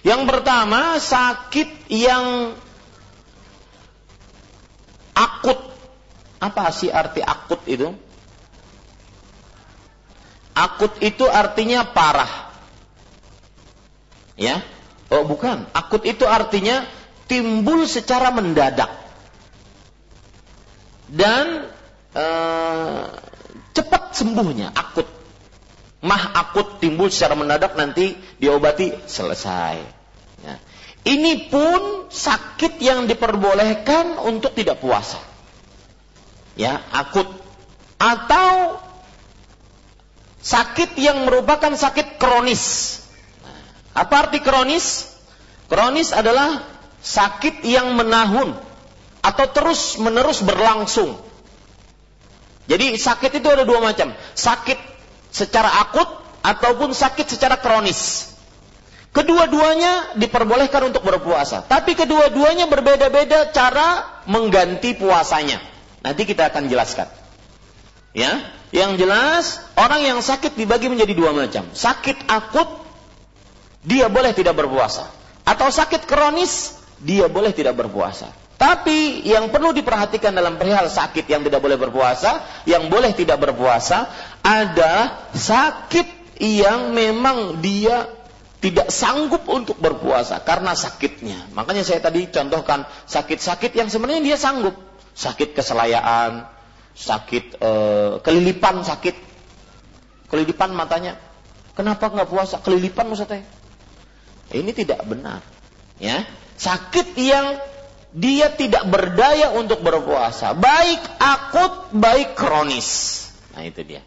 Yang pertama sakit yang akut. Apa sih arti akut itu? Akut itu artinya parah. Ya? Oh bukan. Akut itu artinya timbul secara mendadak. Dan uh, cepat sembuhnya, akut. Mah akut timbul secara mendadak nanti diobati selesai. Ya. Ini pun sakit yang diperbolehkan untuk tidak puasa. Ya, akut atau sakit yang merupakan sakit kronis. Apa arti kronis? Kronis adalah sakit yang menahun atau terus menerus berlangsung. Jadi sakit itu ada dua macam. Sakit secara akut ataupun sakit secara kronis. Kedua-duanya diperbolehkan untuk berpuasa. Tapi kedua-duanya berbeda-beda cara mengganti puasanya. Nanti kita akan jelaskan. Ya, yang jelas orang yang sakit dibagi menjadi dua macam. Sakit akut dia boleh tidak berpuasa atau sakit kronis dia boleh tidak berpuasa. Tapi yang perlu diperhatikan dalam perihal sakit yang tidak boleh berpuasa, yang boleh tidak berpuasa, ada sakit yang memang dia tidak sanggup untuk berpuasa karena sakitnya. Makanya saya tadi contohkan sakit-sakit yang sebenarnya dia sanggup. Sakit keselayaan, sakit e, kelilipan sakit. Kelilipan matanya. Kenapa nggak puasa? Kelilipan maksudnya. Ini tidak benar. Ya, sakit yang dia tidak berdaya untuk berpuasa, baik akut, baik kronis. Nah, itu dia.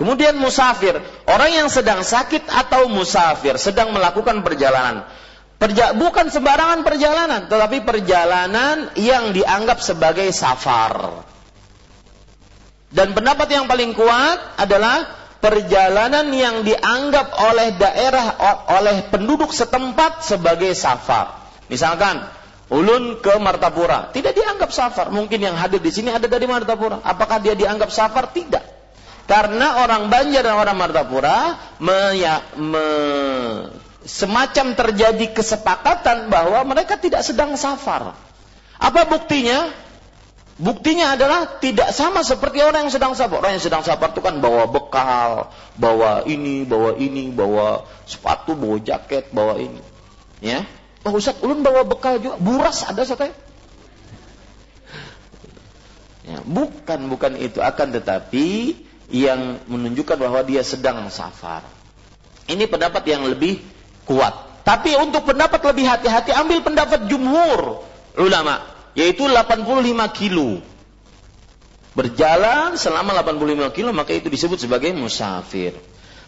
Kemudian musafir, orang yang sedang sakit atau musafir, sedang melakukan perjalanan. Perja bukan sembarangan perjalanan, tetapi perjalanan yang dianggap sebagai safar. Dan pendapat yang paling kuat adalah perjalanan yang dianggap oleh daerah oleh penduduk setempat sebagai safar. Misalkan ulun ke Martapura. Tidak dianggap safar. Mungkin yang hadir di sini ada dari Martapura. Apakah dia dianggap safar? Tidak. Karena orang Banjar dan orang Martapura me, me, semacam terjadi kesepakatan bahwa mereka tidak sedang safar. Apa buktinya? Buktinya adalah tidak sama seperti orang yang sedang safar. Orang yang sedang safar itu kan bawa bekal, bawa ini, bawa ini, bawa sepatu, bawa jaket, bawa ini. Ya, Pak Ustaz, ulun bawa bekal juga. Buras ada saya. Ya, bukan bukan itu akan tetapi yang menunjukkan bahwa dia sedang safar. Ini pendapat yang lebih kuat. Tapi untuk pendapat lebih hati-hati ambil pendapat jumhur ulama yaitu 85 kilo. Berjalan selama 85 kilo maka itu disebut sebagai musafir.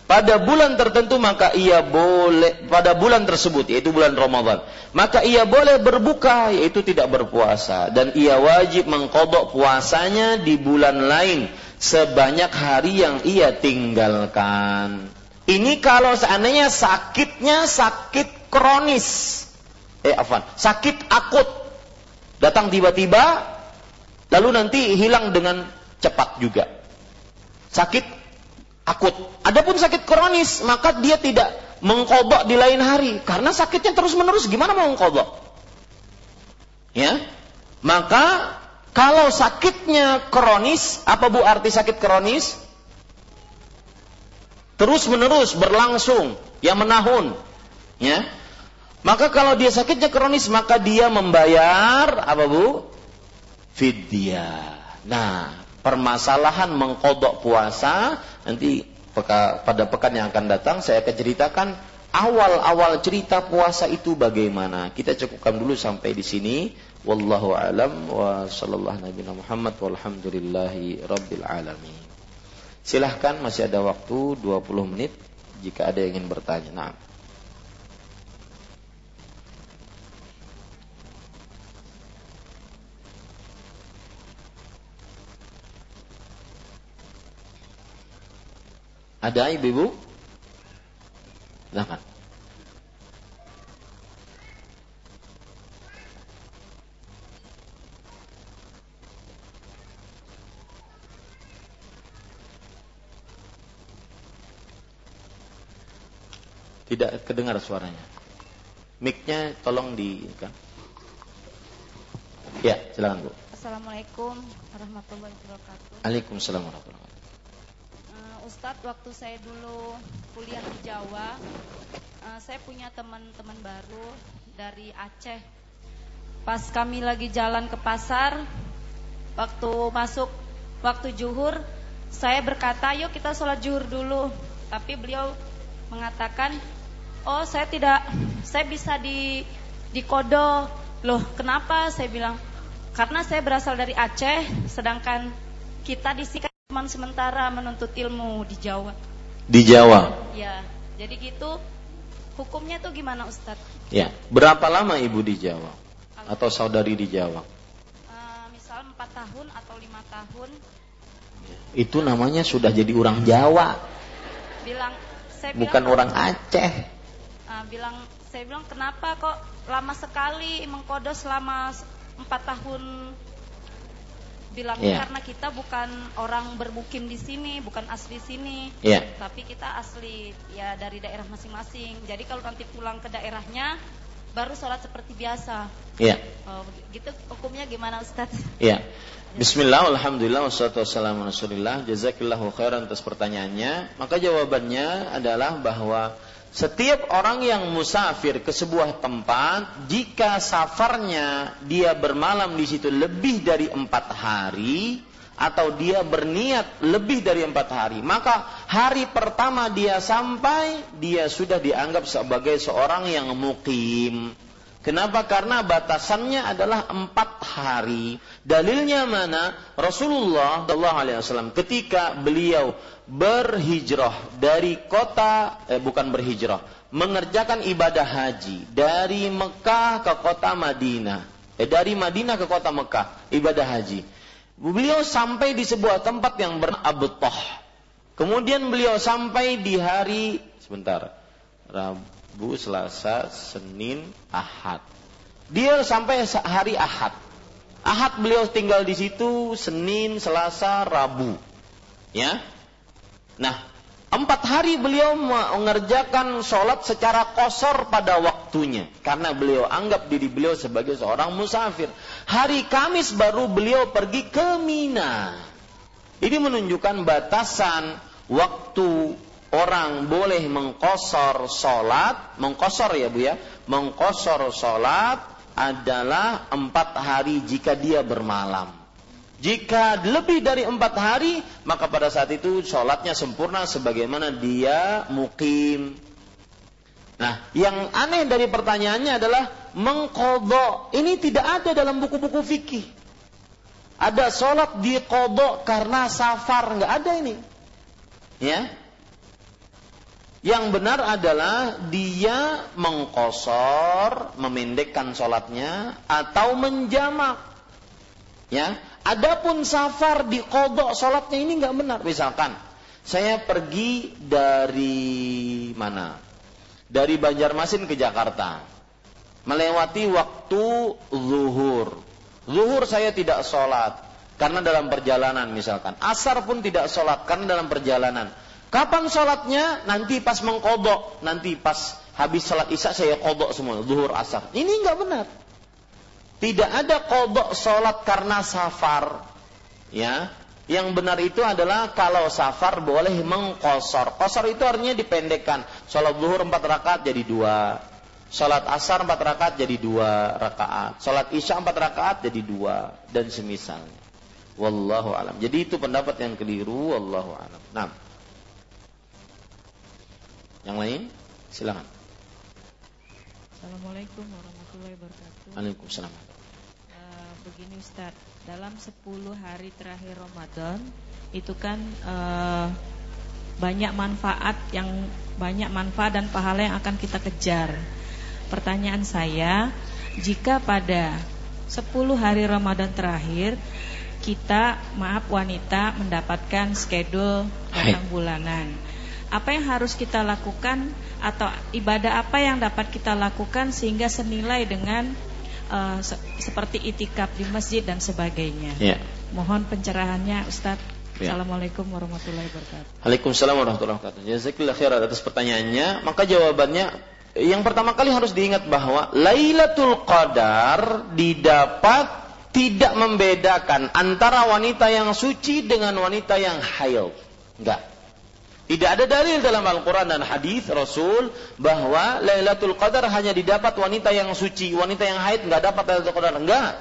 Pada bulan tertentu maka ia boleh pada bulan tersebut yaitu bulan Ramadan maka ia boleh berbuka yaitu tidak berpuasa. Dan ia wajib mengkodok puasanya di bulan lain sebanyak hari yang ia tinggalkan. Ini kalau seandainya sakitnya sakit kronis. Eh afan sakit akut datang tiba-tiba lalu nanti hilang dengan cepat juga sakit akut. Adapun sakit kronis, maka dia tidak mengkodok di lain hari karena sakitnya terus menerus gimana mau mengkodok? Ya, maka kalau sakitnya kronis, apa bu arti sakit kronis? terus menerus berlangsung yang menahun ya maka kalau dia sakitnya kronis maka dia membayar apa Bu fidyah nah permasalahan mengkodok puasa nanti pada pekan yang akan datang saya akan ceritakan awal-awal cerita puasa itu bagaimana. Kita cukupkan dulu sampai di sini. Wallahu alam wa sallallahu nabi Muhammad walhamdulillahi rabbil alamin. Silahkan masih ada waktu 20 menit jika ada yang ingin bertanya. Nah. Ada ibu-ibu? Silahkan. Tidak kedengar suaranya. Mic-nya tolong di kan. Ya, silakan Bu. Assalamualaikum warahmatullahi wabarakatuh. Waalaikumsalam warahmatullahi wabarakatuh. Ustadz waktu saya dulu kuliah di Jawa uh, saya punya teman-teman baru dari Aceh. Pas kami lagi jalan ke pasar waktu masuk waktu juhur saya berkata yuk kita sholat juhur dulu. Tapi beliau mengatakan oh saya tidak saya bisa di di kodo loh kenapa? Saya bilang karena saya berasal dari Aceh sedangkan kita di sini Cuman sementara menuntut ilmu di Jawa. Di Jawa? Ya, jadi gitu. Hukumnya tuh gimana Ustadz? Ya, berapa lama ibu di Jawa? Atau saudari di Jawa? Uh, misal 4 tahun atau lima tahun. Itu namanya sudah jadi orang Jawa. Bilang, saya bukan bilang, orang Aceh. Uh, bilang, saya bilang kenapa kok lama sekali mengkodo selama 4 tahun bilangnya yeah. karena kita bukan orang bermukim di sini, bukan asli sini, yeah. tapi kita asli ya dari daerah masing-masing. Jadi kalau nanti pulang ke daerahnya baru sholat seperti biasa. Iya. Oh, gitu hukumnya gimana Ustaz? Iya. Bismillah, alhamdulillah, wassalatu wassalamu rasulillah. Jazakillahu khairan atas pertanyaannya. Maka jawabannya adalah bahwa setiap orang yang musafir ke sebuah tempat, jika safarnya dia bermalam di situ lebih dari empat hari, atau dia berniat lebih dari empat hari, maka hari pertama dia sampai, dia sudah dianggap sebagai seorang yang mukim. Kenapa? Karena batasannya adalah empat hari. Dalilnya mana? Rasulullah SAW ketika beliau berhijrah dari kota eh, bukan berhijrah mengerjakan ibadah haji dari Mekah ke kota Madinah. Eh, dari Madinah ke kota Mekah ibadah haji. Beliau sampai di sebuah tempat yang berabtoh kemudian beliau sampai di hari sebentar Rabu Selasa Senin Ahad. Dia sampai hari Ahad. Ahad beliau tinggal di situ Senin Selasa Rabu. Ya Nah, empat hari beliau mengerjakan sholat secara kosor pada waktunya. Karena beliau anggap diri beliau sebagai seorang musafir. Hari Kamis baru beliau pergi ke Mina. Ini menunjukkan batasan waktu orang boleh mengkosor sholat. Mengkosor ya Bu ya. Mengkosor sholat adalah empat hari jika dia bermalam. Jika lebih dari empat hari, maka pada saat itu sholatnya sempurna sebagaimana dia mukim. Nah, yang aneh dari pertanyaannya adalah mengkodok. Ini tidak ada dalam buku-buku fikih. Ada sholat dikodok karena safar, nggak ada ini. Ya, yang benar adalah dia mengkosor, memendekkan sholatnya, atau menjamak. Ya, Adapun safar di kodok sholatnya ini nggak benar. Misalkan saya pergi dari mana? Dari Banjarmasin ke Jakarta. Melewati waktu zuhur. Zuhur saya tidak sholat. Karena dalam perjalanan misalkan. Asar pun tidak sholat karena dalam perjalanan. Kapan sholatnya? Nanti pas mengkodok. Nanti pas habis sholat isya saya kodok semua. Zuhur asar. Ini nggak benar. Tidak ada kodok sholat karena safar. Ya, Yang benar itu adalah kalau safar boleh mengkosor. Kosor itu artinya dipendekkan. Sholat zuhur empat rakaat jadi dua. Sholat asar empat rakaat jadi dua rakaat. Sholat isya empat rakaat jadi dua. Dan semisalnya. Wallahu alam. Jadi itu pendapat yang keliru. Wallahu alam. Nah. Yang lain? Silakan. Assalamualaikum warahmatullahi wabarakatuh. Waalaikumsalam. Begini Ustaz, dalam 10 hari terakhir Ramadan itu kan uh, banyak manfaat yang banyak manfaat dan pahala yang akan kita kejar. Pertanyaan saya, jika pada 10 hari Ramadan terakhir kita maaf wanita mendapatkan schedule datang bulanan. Apa yang harus kita lakukan atau ibadah apa yang dapat kita lakukan sehingga senilai dengan uh, se seperti itikaf di masjid dan sebagainya. Ya. Mohon pencerahannya Ustaz. Ya. Assalamualaikum warahmatullahi wabarakatuh. Waalaikumsalam warahmatullahi wabarakatuh. Jazakallah khairan atas pertanyaannya. Maka jawabannya yang pertama kali harus diingat bahwa Lailatul Qadar didapat tidak membedakan antara wanita yang suci dengan wanita yang haid. Enggak. Tidak ada dalil dalam Al-Quran dan hadis Rasul bahwa Lailatul Qadar hanya didapat wanita yang suci, wanita yang haid enggak dapat Lailatul Qadar. Enggak.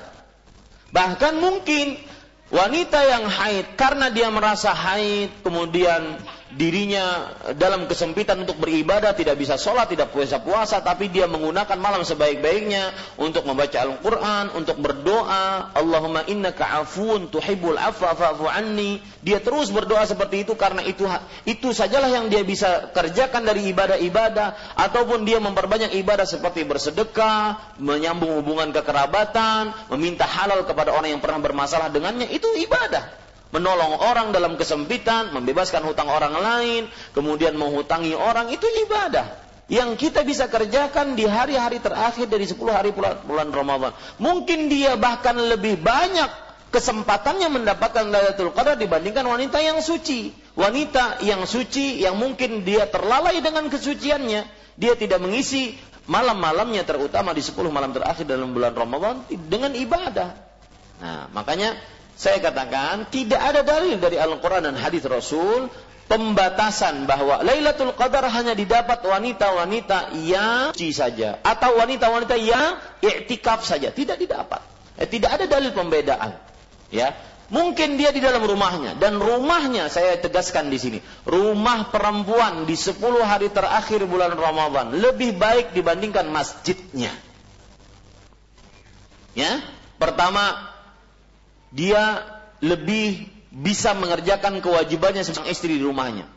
Bahkan mungkin wanita yang haid karena dia merasa haid kemudian dirinya dalam kesempitan untuk beribadah, tidak bisa sholat, tidak puasa-puasa, tapi dia menggunakan malam sebaik-baiknya untuk membaca Al-Quran, untuk berdoa, Allahumma inna ka'afun tuhibbul afwa fa'fu anni. Dia terus berdoa seperti itu karena itu itu sajalah yang dia bisa kerjakan dari ibadah-ibadah, ataupun dia memperbanyak ibadah seperti bersedekah, menyambung hubungan kekerabatan, meminta halal kepada orang yang pernah bermasalah dengannya, itu ibadah menolong orang dalam kesempitan, membebaskan hutang orang lain, kemudian menghutangi orang, itu ibadah. Yang kita bisa kerjakan di hari-hari terakhir dari 10 hari bulan, Ramadan. Mungkin dia bahkan lebih banyak kesempatannya mendapatkan Lailatul Qadar dibandingkan wanita yang suci. Wanita yang suci yang mungkin dia terlalai dengan kesuciannya, dia tidak mengisi malam-malamnya terutama di 10 malam terakhir dalam bulan Ramadan dengan ibadah. Nah, makanya saya katakan tidak ada dalil dari Al-Quran dan hadis Rasul pembatasan bahwa Lailatul Qadar hanya didapat wanita-wanita yang suci saja atau wanita-wanita yang iktikaf saja tidak didapat. Eh, tidak ada dalil pembedaan. Ya, mungkin dia di dalam rumahnya dan rumahnya saya tegaskan di sini rumah perempuan di 10 hari terakhir bulan Ramadan lebih baik dibandingkan masjidnya. Ya, pertama dia lebih bisa mengerjakan kewajibannya sebagai istri di rumahnya.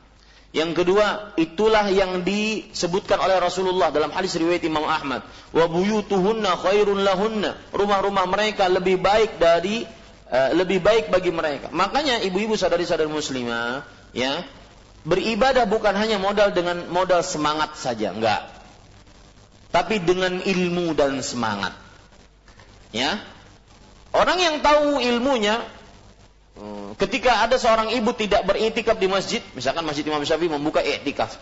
Yang kedua, itulah yang disebutkan oleh Rasulullah dalam hadis riwayat Imam Ahmad. Wa buyutuhunna khairun lahunna. Rumah-rumah mereka lebih baik dari uh, lebih baik bagi mereka. Makanya ibu-ibu sadari-sadari muslimah, ya, beribadah bukan hanya modal dengan modal semangat saja, enggak. Tapi dengan ilmu dan semangat. Ya, Orang yang tahu ilmunya, hmm, ketika ada seorang ibu tidak beritikaf di masjid, misalkan masjid Imam Syafi'i membuka iktikaf.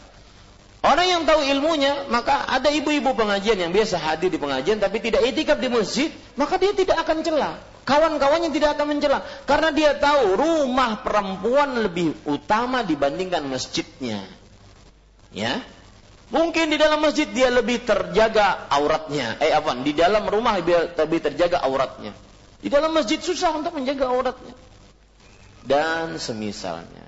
Orang yang tahu ilmunya, maka ada ibu-ibu pengajian yang biasa hadir di pengajian tapi tidak itikaf di masjid, maka dia tidak akan celah. Kawan-kawannya tidak akan mencela karena dia tahu rumah perempuan lebih utama dibandingkan masjidnya. Ya. Mungkin di dalam masjid dia lebih terjaga auratnya. Eh apa? Di dalam rumah dia lebih terjaga auratnya. Di dalam masjid susah untuk menjaga auratnya. Dan semisalnya.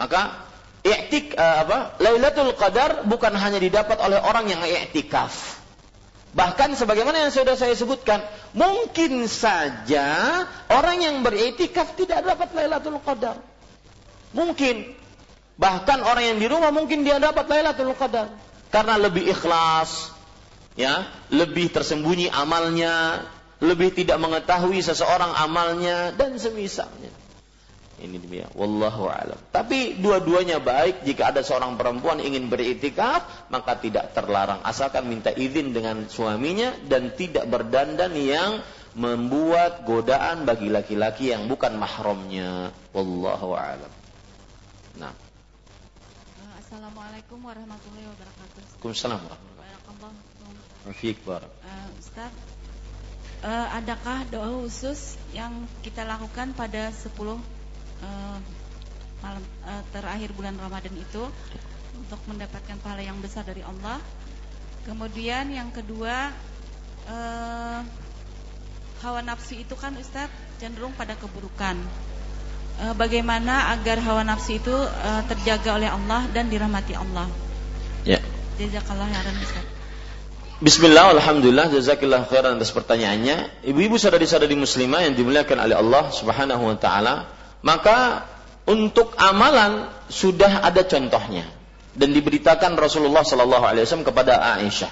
Maka i'tik uh, apa? Lailatul Qadar bukan hanya didapat oleh orang yang i'tikaf. Bahkan sebagaimana yang sudah saya sebutkan, mungkin saja orang yang beriktikaf tidak dapat Lailatul Qadar. Mungkin. Bahkan orang yang di rumah mungkin dia dapat Lailatul Qadar karena lebih ikhlas, ya, lebih tersembunyi amalnya, lebih tidak mengetahui seseorang amalnya dan semisalnya. Ini dia, wallahu alam. Tapi dua-duanya baik jika ada seorang perempuan ingin beriktikaf, maka tidak terlarang asalkan minta izin dengan suaminya dan tidak berdandan yang membuat godaan bagi laki-laki yang bukan mahramnya. Wallahu alam. Nah. Assalamualaikum warahmatullahi wabarakatuh. Waalaikumsalam warahmatullahi wabarakatuh. Uh, Ustaz, uh, adakah doa khusus yang kita lakukan pada 10 uh, uh, malam uh, terakhir bulan Ramadan itu untuk mendapatkan pahala yang besar dari Allah. Kemudian yang kedua uh, hawa nafsu itu kan Ustaz cenderung pada keburukan. Uh, bagaimana agar hawa nafsu itu uh, terjaga oleh Allah dan dirahmati Allah? Ya. Jazakallah khairan Ustaz. Bismillah, Alhamdulillah, jazakillah khairan atas pertanyaannya. Ibu-ibu saudari-saudari muslimah yang dimuliakan oleh Allah Subhanahu wa taala, maka untuk amalan sudah ada contohnya dan diberitakan Rasulullah sallallahu alaihi wasallam kepada Aisyah.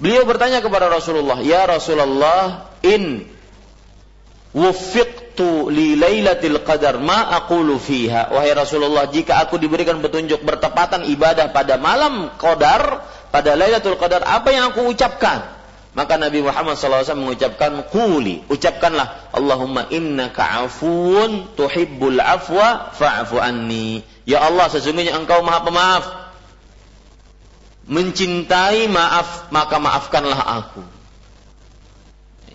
Beliau bertanya kepada Rasulullah, "Ya Rasulullah, in wuffiqtu li lailatul qadar ma aqulu fiha?" Wahai Rasulullah, jika aku diberikan petunjuk bertepatan ibadah pada malam qadar, pada Lailatul Qadar apa yang aku ucapkan? Maka Nabi Muhammad SAW mengucapkan Quli, ucapkanlah Allahumma innaka afun tuhibbul afwa fa'fu anni. Ya Allah sesungguhnya engkau maha pemaaf. Mencintai maaf, maka maafkanlah aku.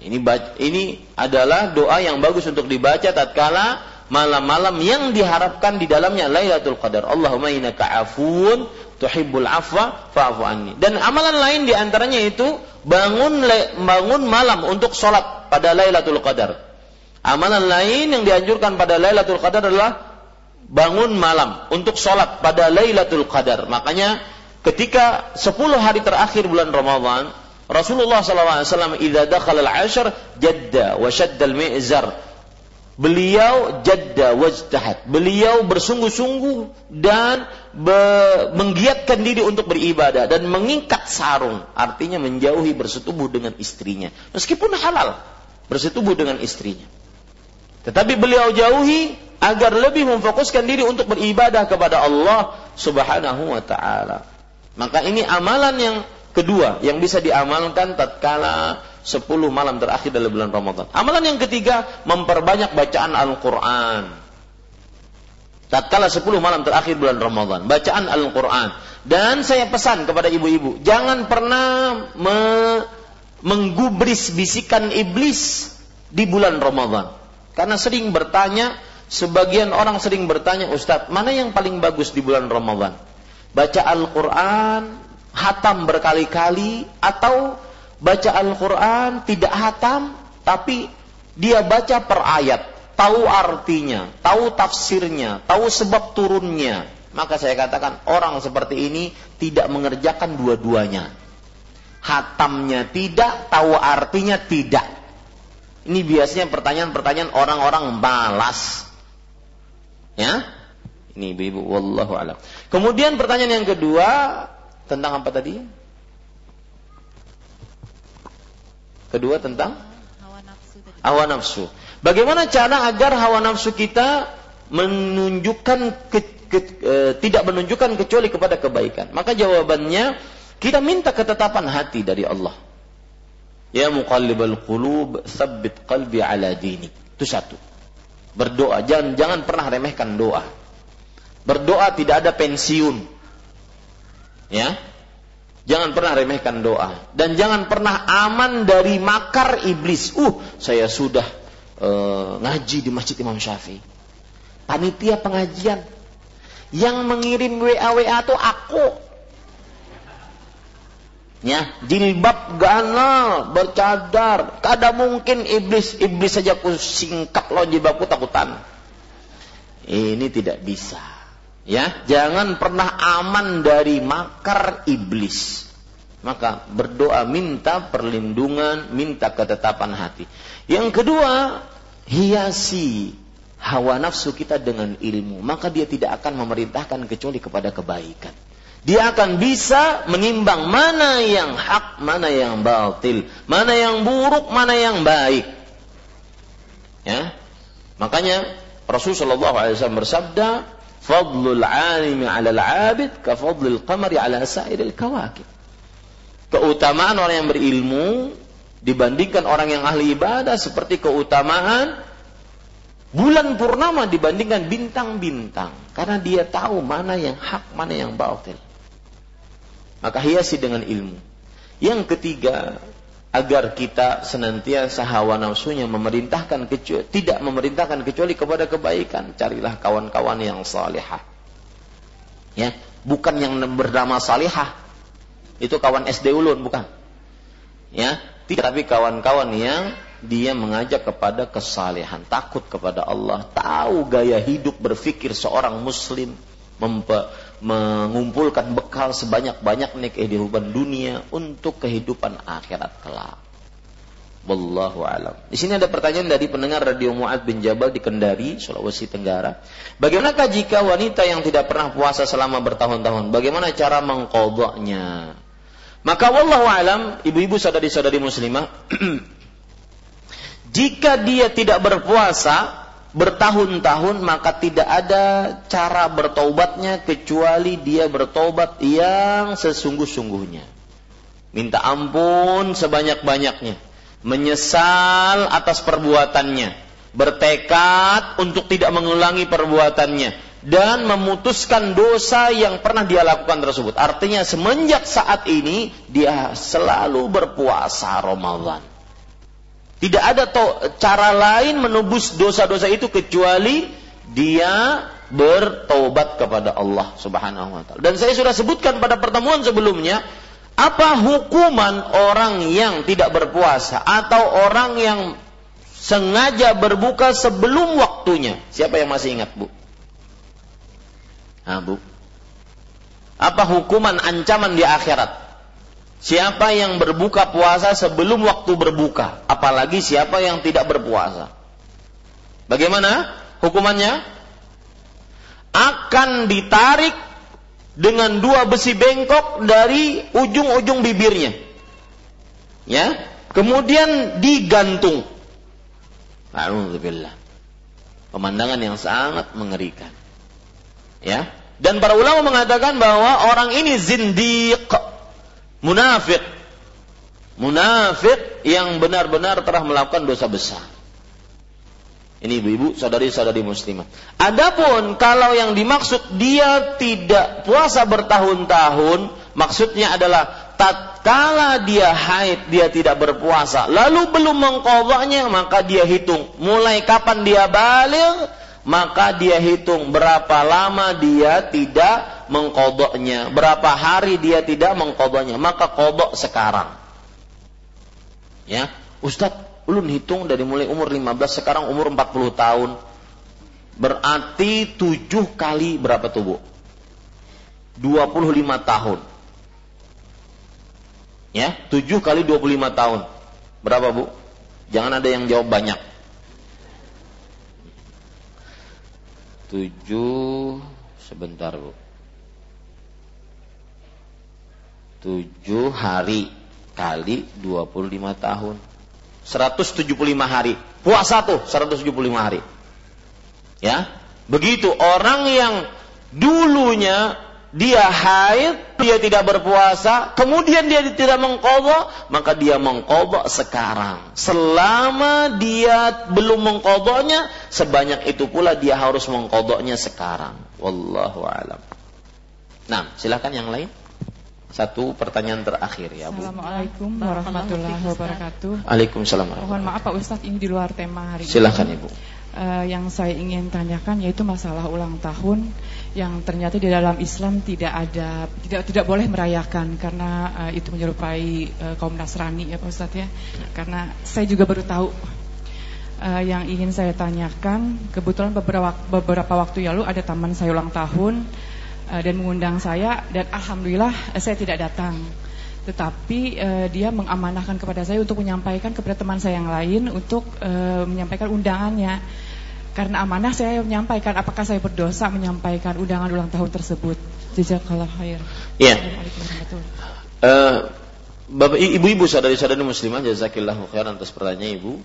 Ini ini adalah doa yang bagus untuk dibaca tatkala malam-malam yang diharapkan di dalamnya Lailatul Qadar. Allahumma innaka afun tuhibbul afwa fa'fu anni. Dan amalan lain di antaranya itu bangun bangun malam untuk sholat pada Lailatul Qadar. Amalan lain yang dianjurkan pada Lailatul Qadar adalah bangun malam untuk sholat pada Lailatul Qadar. Makanya ketika 10 hari terakhir bulan Ramadan, Rasulullah SAW idza dakhala al-ashr jadda wa shadda al-mi'zar Beliau jadda wajtahat. Beliau bersungguh-sungguh dan be menggiatkan diri untuk beribadah dan mengikat sarung. Artinya menjauhi bersetubuh dengan istrinya. Meskipun halal bersetubuh dengan istrinya. Tetapi beliau jauhi agar lebih memfokuskan diri untuk beribadah kepada Allah Subhanahu wa taala. Maka ini amalan yang kedua yang bisa diamalkan tatkala 10 malam terakhir dalam bulan Ramadan. Amalan yang ketiga, memperbanyak bacaan Al-Quran. Tatkala 10 malam terakhir bulan Ramadan, bacaan Al-Quran. Dan saya pesan kepada ibu-ibu, jangan pernah me menggubris bisikan iblis di bulan Ramadan. Karena sering bertanya, sebagian orang sering bertanya, Ustadz, mana yang paling bagus di bulan Ramadan? Baca Al-Quran, hatam berkali-kali, atau baca Al-Quran tidak hatam, tapi dia baca per ayat, tahu artinya, tahu tafsirnya, tahu sebab turunnya. Maka saya katakan orang seperti ini tidak mengerjakan dua-duanya. Hatamnya tidak, tahu artinya tidak. Ini biasanya pertanyaan-pertanyaan orang-orang balas. Ya? Ini ibu-ibu, wallahu. Kemudian pertanyaan yang kedua tentang apa tadi? Kedua tentang hawa nafsu. Hawa nafsu. Bagaimana cara agar hawa nafsu kita menunjukkan ke, ke, e, tidak menunjukkan kecuali kepada kebaikan? Maka jawabannya kita minta ketetapan hati dari Allah. Ya muqallibal qulub, tsabbit qalbi ala dini. Itu satu. Berdoa, jangan jangan pernah remehkan doa. Berdoa tidak ada pensiun. Ya, Jangan pernah remehkan doa dan jangan pernah aman dari makar iblis. Uh, saya sudah uh, ngaji di Masjid Imam Syafi'i. Panitia pengajian yang mengirim WA WA itu aku. Ya, jilbab ganal, bercadar. Kada mungkin iblis iblis saja ku singkap lo jilbabku takutan. Ini tidak bisa. Ya, jangan pernah aman dari makar iblis. Maka berdoa minta perlindungan, minta ketetapan hati. Yang kedua, hiasi hawa nafsu kita dengan ilmu. Maka dia tidak akan memerintahkan kecuali kepada kebaikan. Dia akan bisa menimbang mana yang hak, mana yang batil, mana yang buruk, mana yang baik. Ya. Makanya Rasulullah SAW bersabda, Fadlul alimi ala al-abid ka fadlil qamari ala. Keutamaan orang yang berilmu dibandingkan orang yang ahli ibadah seperti keutamaan bulan purnama dibandingkan bintang-bintang karena dia tahu mana yang hak, mana yang batil. Maka hiasi dengan ilmu. Yang ketiga, agar kita senantiasa hawa nafsunya memerintahkan kecuali tidak memerintahkan kecuali kepada kebaikan. Carilah kawan-kawan yang salihah. Ya bukan yang bernama salihah. Itu kawan SD ulun bukan. Ya tidak tapi kawan-kawan yang dia mengajak kepada kesalehan takut kepada Allah tahu gaya hidup berfikir seorang muslim mengumpulkan bekal sebanyak-banyaknya kehidupan dunia untuk kehidupan akhirat kelak. Wallahu alam. Di sini ada pertanyaan dari pendengar Radio Muad bin Jabal di Kendari, Sulawesi Tenggara. Bagaimanakah jika wanita yang tidak pernah puasa selama bertahun-tahun, bagaimana cara mengkodoknya? Maka wallahu alam, ibu-ibu saudari-saudari muslimah, jika dia tidak berpuasa, bertahun-tahun maka tidak ada cara bertobatnya kecuali dia bertobat yang sesungguh-sungguhnya. Minta ampun sebanyak-banyaknya, menyesal atas perbuatannya, bertekad untuk tidak mengulangi perbuatannya dan memutuskan dosa yang pernah dia lakukan tersebut. Artinya semenjak saat ini dia selalu berpuasa Ramadan. Tidak ada to- cara lain menebus dosa-dosa itu kecuali dia bertobat kepada Allah Subhanahu wa taala. Dan saya sudah sebutkan pada pertemuan sebelumnya apa hukuman orang yang tidak berpuasa atau orang yang sengaja berbuka sebelum waktunya. Siapa yang masih ingat, Bu? Nah, Bu. Apa hukuman ancaman di akhirat? Siapa yang berbuka puasa sebelum waktu berbuka, apalagi siapa yang tidak berpuasa. Bagaimana hukumannya? Akan ditarik dengan dua besi bengkok dari ujung-ujung bibirnya. Ya, kemudian digantung. Alhamdulillah. Pemandangan yang sangat mengerikan. Ya, dan para ulama mengatakan bahwa orang ini zindiq, munafik. Munafik yang benar-benar telah melakukan dosa besar. Ini ibu-ibu, saudari-saudari muslimah. Adapun kalau yang dimaksud dia tidak puasa bertahun-tahun, maksudnya adalah tatkala dia haid, dia tidak berpuasa, lalu belum mengkodoknya, maka dia hitung mulai kapan dia balik, maka dia hitung berapa lama dia tidak mengkodoknya, berapa hari dia tidak mengkodoknya, maka kodok sekarang. Ya, Ustadz, ulun hitung dari mulai umur 15 sekarang umur 40 tahun. Berarti 7 kali berapa tuh, Bu? 25 tahun. Ya, 7 kali 25 tahun. Berapa, Bu? Jangan ada yang jawab banyak. 7 sebentar, Bu. 7 hari kali 25 tahun. 175 hari. Puasa tuh 175 hari. Ya. Begitu orang yang dulunya dia haid, dia tidak berpuasa, kemudian dia tidak mengkodok, maka dia mengkodok sekarang. Selama dia belum mengkodoknya, sebanyak itu pula dia harus mengkodoknya sekarang. Wallahu alam. Nah, silakan yang lain. Satu pertanyaan terakhir ya Bu. Assalamualaikum warahmatullahi wabarakatuh. Waalaikumsalam. Mohon maaf Pak Ustadz ini di luar tema hari Silakan ini. Ibu. Uh, yang saya ingin tanyakan yaitu masalah ulang tahun yang ternyata di dalam Islam tidak ada tidak tidak boleh merayakan karena uh, itu menyerupai uh, kaum Nasrani ya Pak Ustadz ya. Karena saya juga baru tahu uh, yang ingin saya tanyakan kebetulan beberapa beberapa waktu lalu ada teman saya ulang tahun uh, dan mengundang saya dan alhamdulillah uh, saya tidak datang. Tetapi uh, dia mengamanahkan kepada saya untuk menyampaikan kepada teman saya yang lain untuk uh, menyampaikan undangannya. Karena amanah saya menyampaikan apakah saya berdosa menyampaikan undangan ulang tahun tersebut? Jazakallah khair. Iya. Eh, Bapak ibu-ibu saudari-saudari muslimah jazakillahu khairan atas pertanyaan Ibu.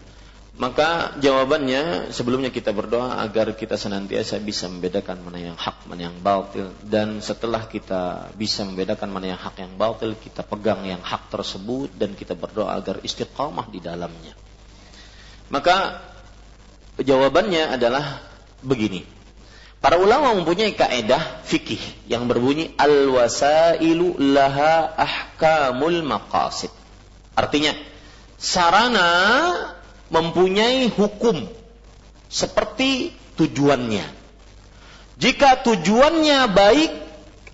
Maka jawabannya sebelumnya kita berdoa agar kita senantiasa bisa membedakan mana yang hak, mana yang batil dan setelah kita bisa membedakan mana yang hak yang batil, kita pegang yang hak tersebut dan kita berdoa agar istiqamah di dalamnya. Maka jawabannya adalah begini. Para ulama mempunyai kaedah fikih yang berbunyi al-wasailu laha ahkamul maqasid. Artinya, sarana mempunyai hukum seperti tujuannya. Jika tujuannya baik,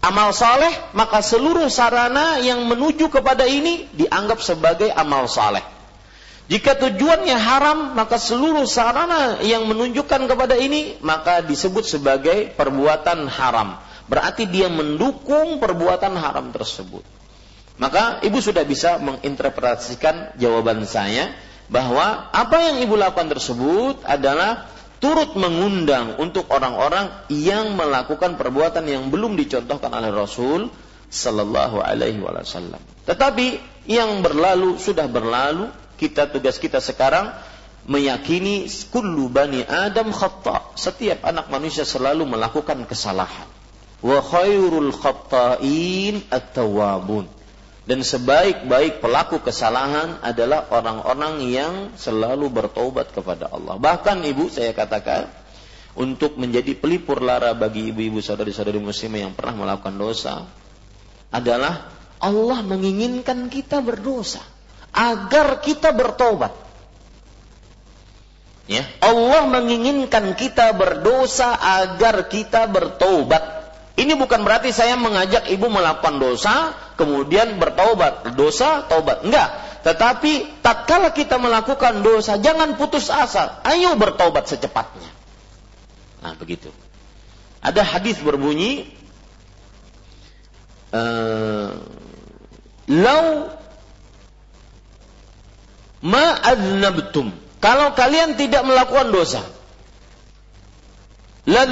amal saleh, maka seluruh sarana yang menuju kepada ini dianggap sebagai amal saleh. Jika tujuannya haram, maka seluruh sarana yang menunjukkan kepada ini maka disebut sebagai perbuatan haram. Berarti dia mendukung perbuatan haram tersebut. Maka ibu sudah bisa menginterpretasikan jawaban saya bahwa apa yang ibu lakukan tersebut adalah turut mengundang untuk orang-orang yang melakukan perbuatan yang belum dicontohkan oleh Rasul sallallahu alaihi wasallam. Tetapi yang berlalu sudah berlalu, kita tugas kita sekarang meyakini kullu bani Adam khata. Setiap anak manusia selalu melakukan kesalahan. Wa khairul khata'in at-tawwabun dan sebaik-baik pelaku kesalahan adalah orang-orang yang selalu bertobat kepada Allah. Bahkan ibu saya katakan untuk menjadi pelipur lara bagi ibu-ibu saudari-saudari muslimah yang pernah melakukan dosa adalah Allah menginginkan kita berdosa agar kita bertobat. Ya, Allah menginginkan kita berdosa agar kita bertobat. Ini bukan berarti saya mengajak ibu melakukan dosa, kemudian bertaubat. Dosa, taubat. Enggak. Tetapi tatkala kita melakukan dosa, jangan putus asa. Ayo bertaubat secepatnya. Nah, begitu. Ada hadis berbunyi, uh, Lau ma'adnabtum. Kalau kalian tidak melakukan dosa, la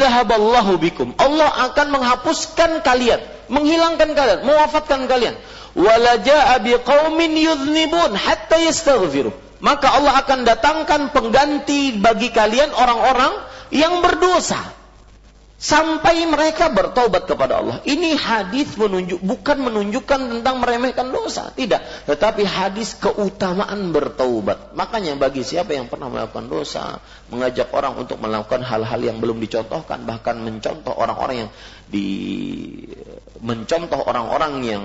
bikum. Allah akan menghapuskan kalian, menghilangkan kalian, mewafatkan kalian. Wala jaa biqaumin yudhnibun hatta yastaghfiru. Maka Allah akan datangkan pengganti bagi kalian orang-orang yang berdosa sampai mereka bertobat kepada Allah. Ini hadis menunjuk bukan menunjukkan tentang meremehkan dosa, tidak, tetapi hadis keutamaan bertobat. Makanya bagi siapa yang pernah melakukan dosa, mengajak orang untuk melakukan hal-hal yang belum dicontohkan, bahkan mencontoh orang-orang yang di mencontoh orang-orang yang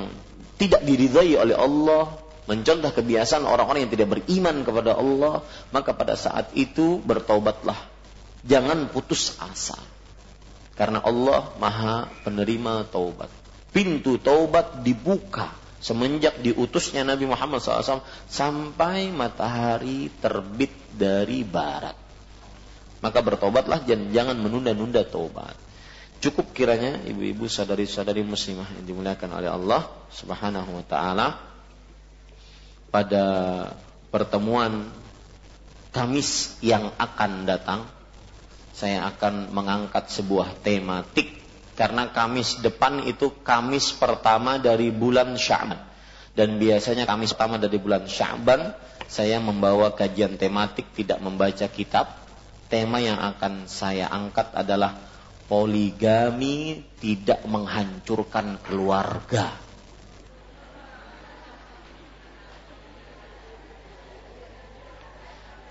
tidak diridhai oleh Allah, mencontoh kebiasaan orang-orang yang tidak beriman kepada Allah, maka pada saat itu bertobatlah. Jangan putus asa karena Allah maha penerima taubat. Pintu taubat dibuka semenjak diutusnya Nabi Muhammad SAW sampai matahari terbit dari barat. Maka bertobatlah dan jangan menunda-nunda taubat. Cukup kiranya ibu-ibu sadari-sadari muslimah yang dimuliakan oleh Allah Subhanahu wa taala pada pertemuan Kamis yang akan datang saya akan mengangkat sebuah tematik. Karena Kamis depan itu Kamis pertama dari bulan Sya'ban. Dan biasanya Kamis pertama dari bulan Sya'ban saya membawa kajian tematik tidak membaca kitab. Tema yang akan saya angkat adalah poligami tidak menghancurkan keluarga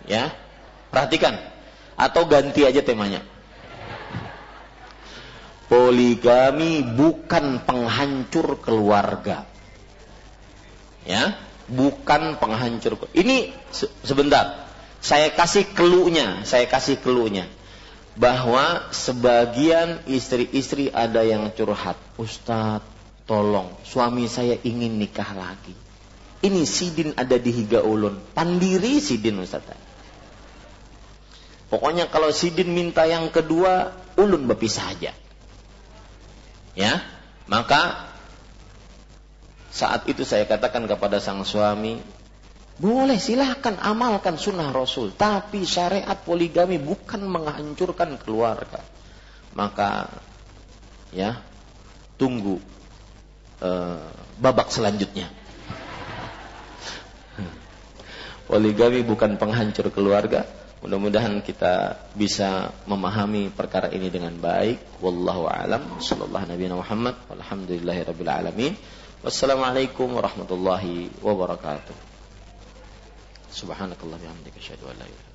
ya perhatikan atau ganti aja temanya. Poligami bukan penghancur keluarga. Ya, bukan penghancur. Ini sebentar. Saya kasih keluhnya, saya kasih keluhnya bahwa sebagian istri-istri ada yang curhat, Ustadz, tolong, suami saya ingin nikah lagi. Ini sidin ada di Higa Ulun, pandiri sidin Ustadz. Pokoknya kalau Sidin minta yang kedua, ulun berpisah saja. Ya, maka saat itu saya katakan kepada sang suami, boleh silahkan amalkan sunnah Rasul, tapi syariat poligami bukan menghancurkan keluarga. Maka ya tunggu uh, babak selanjutnya. Poligami bukan penghancur keluarga, Mudah-mudahan kita bisa memahami perkara ini dengan baik. Wallahu a'lam. Sallallahu Nabi Muhammad. Walhamdulillahirabbil alamin. Wassalamualaikum warahmatullahi wabarakatuh. Subhanakallah bihamdika asyhadu an la ilaha